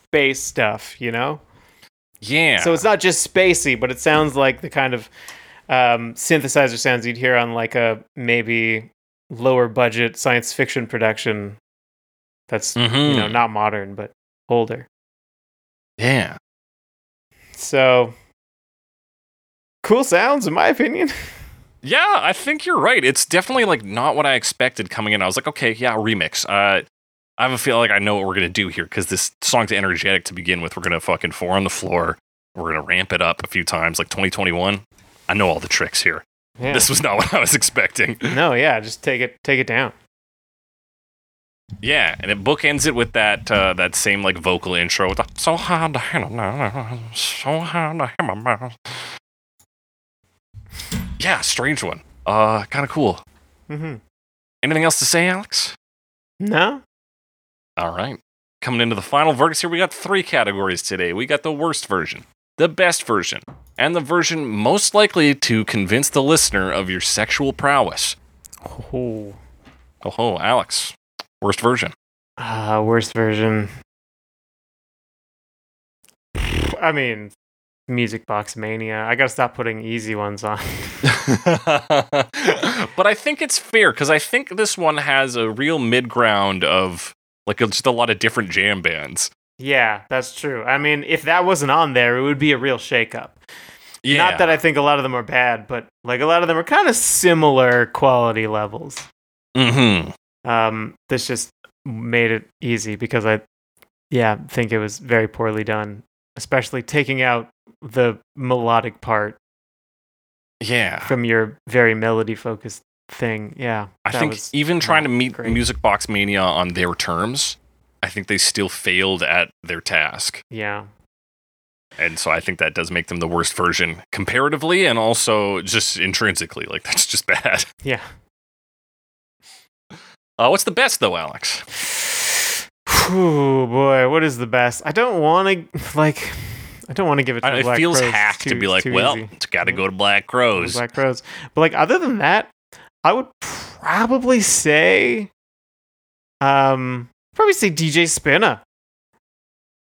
space stuff, you know. yeah. So it's not just spacey, but it sounds like the kind of um, synthesizer sounds you'd hear on like a maybe lower budget science fiction production. That's you know Mhm. not modern but older. yeah. So cool sounds, in my opinion. (laughs) Yeah, I think you're right. It's definitely like not what I expected coming in. I was like, okay, yeah, remix. Uh, I have a feel like I know what we're gonna do here because this song's energetic to begin with. We're gonna fucking four on the floor. We're gonna ramp it up a few times, like 2021. I know all the tricks here. Yeah. This was not what I was expecting. no, yeah, just take it, take it down. Yeah, and it bookends it with that uh, that same like vocal intro. With the, so hard to handle so hard to handle. Yeah, strange one. Uh, kind of cool. Mm-hmm. Anything else to say, Alex? No, All right. Coming into the final verdicts here, we got three categories today. We got the worst version, the best version, and the version most likely to convince the listener of your sexual prowess. oh, Oh, ho, Alex. Worst version. uh, worst version. I mean, Music Box Mania. I gotta stop putting easy ones on. (laughs) but I think it's fair because I think this one has a real mid ground of like just a lot of different jam bands. Yeah, that's true. I mean, if that wasn't on there, it would be a real shakeup. Yeah. Not that I think a lot of them are bad, but like a lot of them are kind of similar quality levels. Mm-hmm. Um, this just made it easy because I, yeah, think it was very poorly done, especially taking out the melodic part Yeah. from your very melody focused thing. Yeah, I think even trying to meet great. Music Box Mania on their terms, I think they still failed at their task. Yeah, And so I think that does make them the worst version comparatively and also just intrinsically. Like, (laughs) that's just bad. yeah. Uh, what's the best, though, Alex? Whew, boy, what is the best? I don't want to like. I don't want to give it to I- Black it feels Crowes. hack Too- to be like, well, easy. it's got to go to Black Crowes. Black Crowes. But like other than that, I would probably say um probably say DJ Spinna.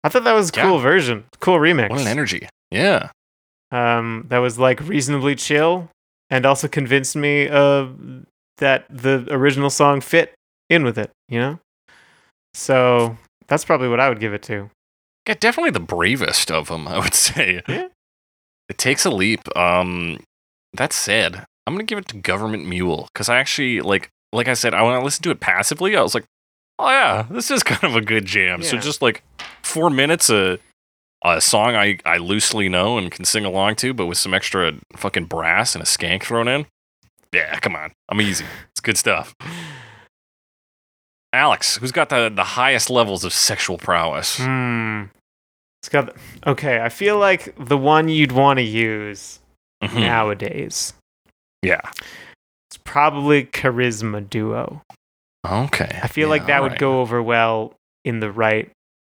I thought that was a Yeah. cool version. Cool remix. What an energy. Yeah. Um that was like reasonably chill and also convinced me uh that the original song fit in with it, you know? So that's probably what I would give it to. Yeah, definitely the bravest of them, I would (laughs) say. Yeah. It takes a leap. Um, that said, I'm gonna give it to Government Mule because I actually like, like I said, I when I listened to it passively, I was like, oh yeah, this is (laughs) kind of a good jam. So just like four minutes, a a song I I loosely know and can sing along to, but with some extra fucking brass and a skank thrown in. Yeah, come on, I'm easy. It's good stuff. Alex, who's got the the highest levels of sexual prowess? Hmm. It's got okay, I feel like the one you'd want to use Mhm. nowadays. Yeah. It's probably charisma duo. Okay. I feel Yeah, like that would alright. go over well in the right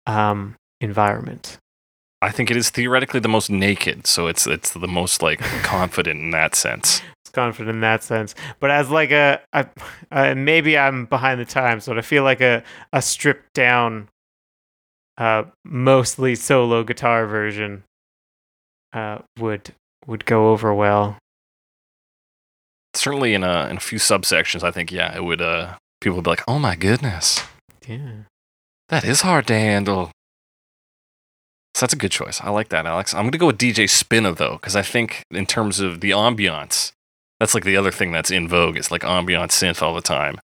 um environment. I think it is theoretically the most naked, so it's it's the most like (laughs) confident in that sense. It's confident in that sense. But as like a, I, uh, maybe I'm behind the times, but I feel like a a stripped down uh mostly solo guitar version uh would would go over well. Certainly in a in a few subsections, I think yeah, it would. uh People would be like, "Oh my goodness, Yeah. that is hard to handle." So that's a good choice. I like that, Alex. I'm gonna go with DJ Spinna though, because I think in terms of the ambiance, that's like the other thing that's in vogue. It's like ambiance synth all the time,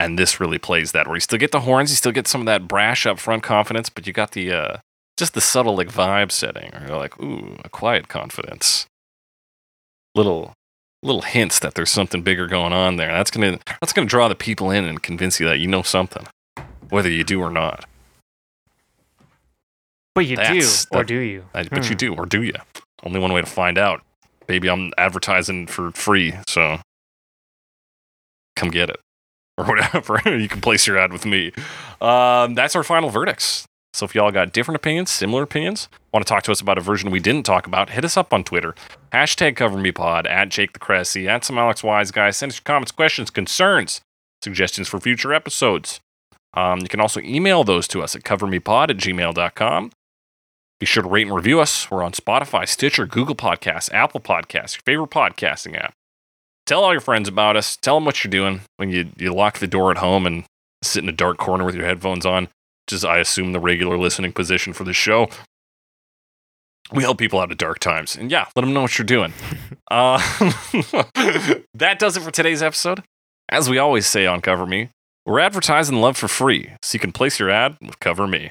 and this really plays that. Where you still get the horns, you still get some of that brash up front confidence, but you got the uh just the subtle like vibe setting, or you're like, ooh, a quiet confidence. Little little hints that there's something bigger going on there. That's gonna that's gonna draw the people in and convince you that you know something, whether you do or not. But you That's- do, or do you? I, but you Hmm. do, or do you? Only one way to find out. Baby, I'm advertising for free, so come get it. Or (laughs) whatever. you can place your ad with me. Um, that's our final verdicts. So if y'all got different opinions, similar opinions, want to talk to us about a version we didn't talk about, hit us up on Twitter. Hashtag CoverMePod, at Jake the Cressy, at some Alex Wise guy. Send us your comments, questions, concerns, suggestions for future episodes. Um, you can also email those to us at covermepod at gmail.com. Be sure to rate and review us. We're on Spotify, Stitcher, Google Podcasts, Apple Podcasts, your favorite podcasting app. Tell all your friends about us. Tell them what you're doing when you, you lock the door at home and sit in a dark corner with your headphones on, which is, I assume, the regular listening position for the show. We help people out at dark times. And yeah, let them know what you're doing. (laughs) uh, (laughs) that does it for today's episode. As we always say on Cover Me, we're advertising love for free, so you can place your ad with Cover Me.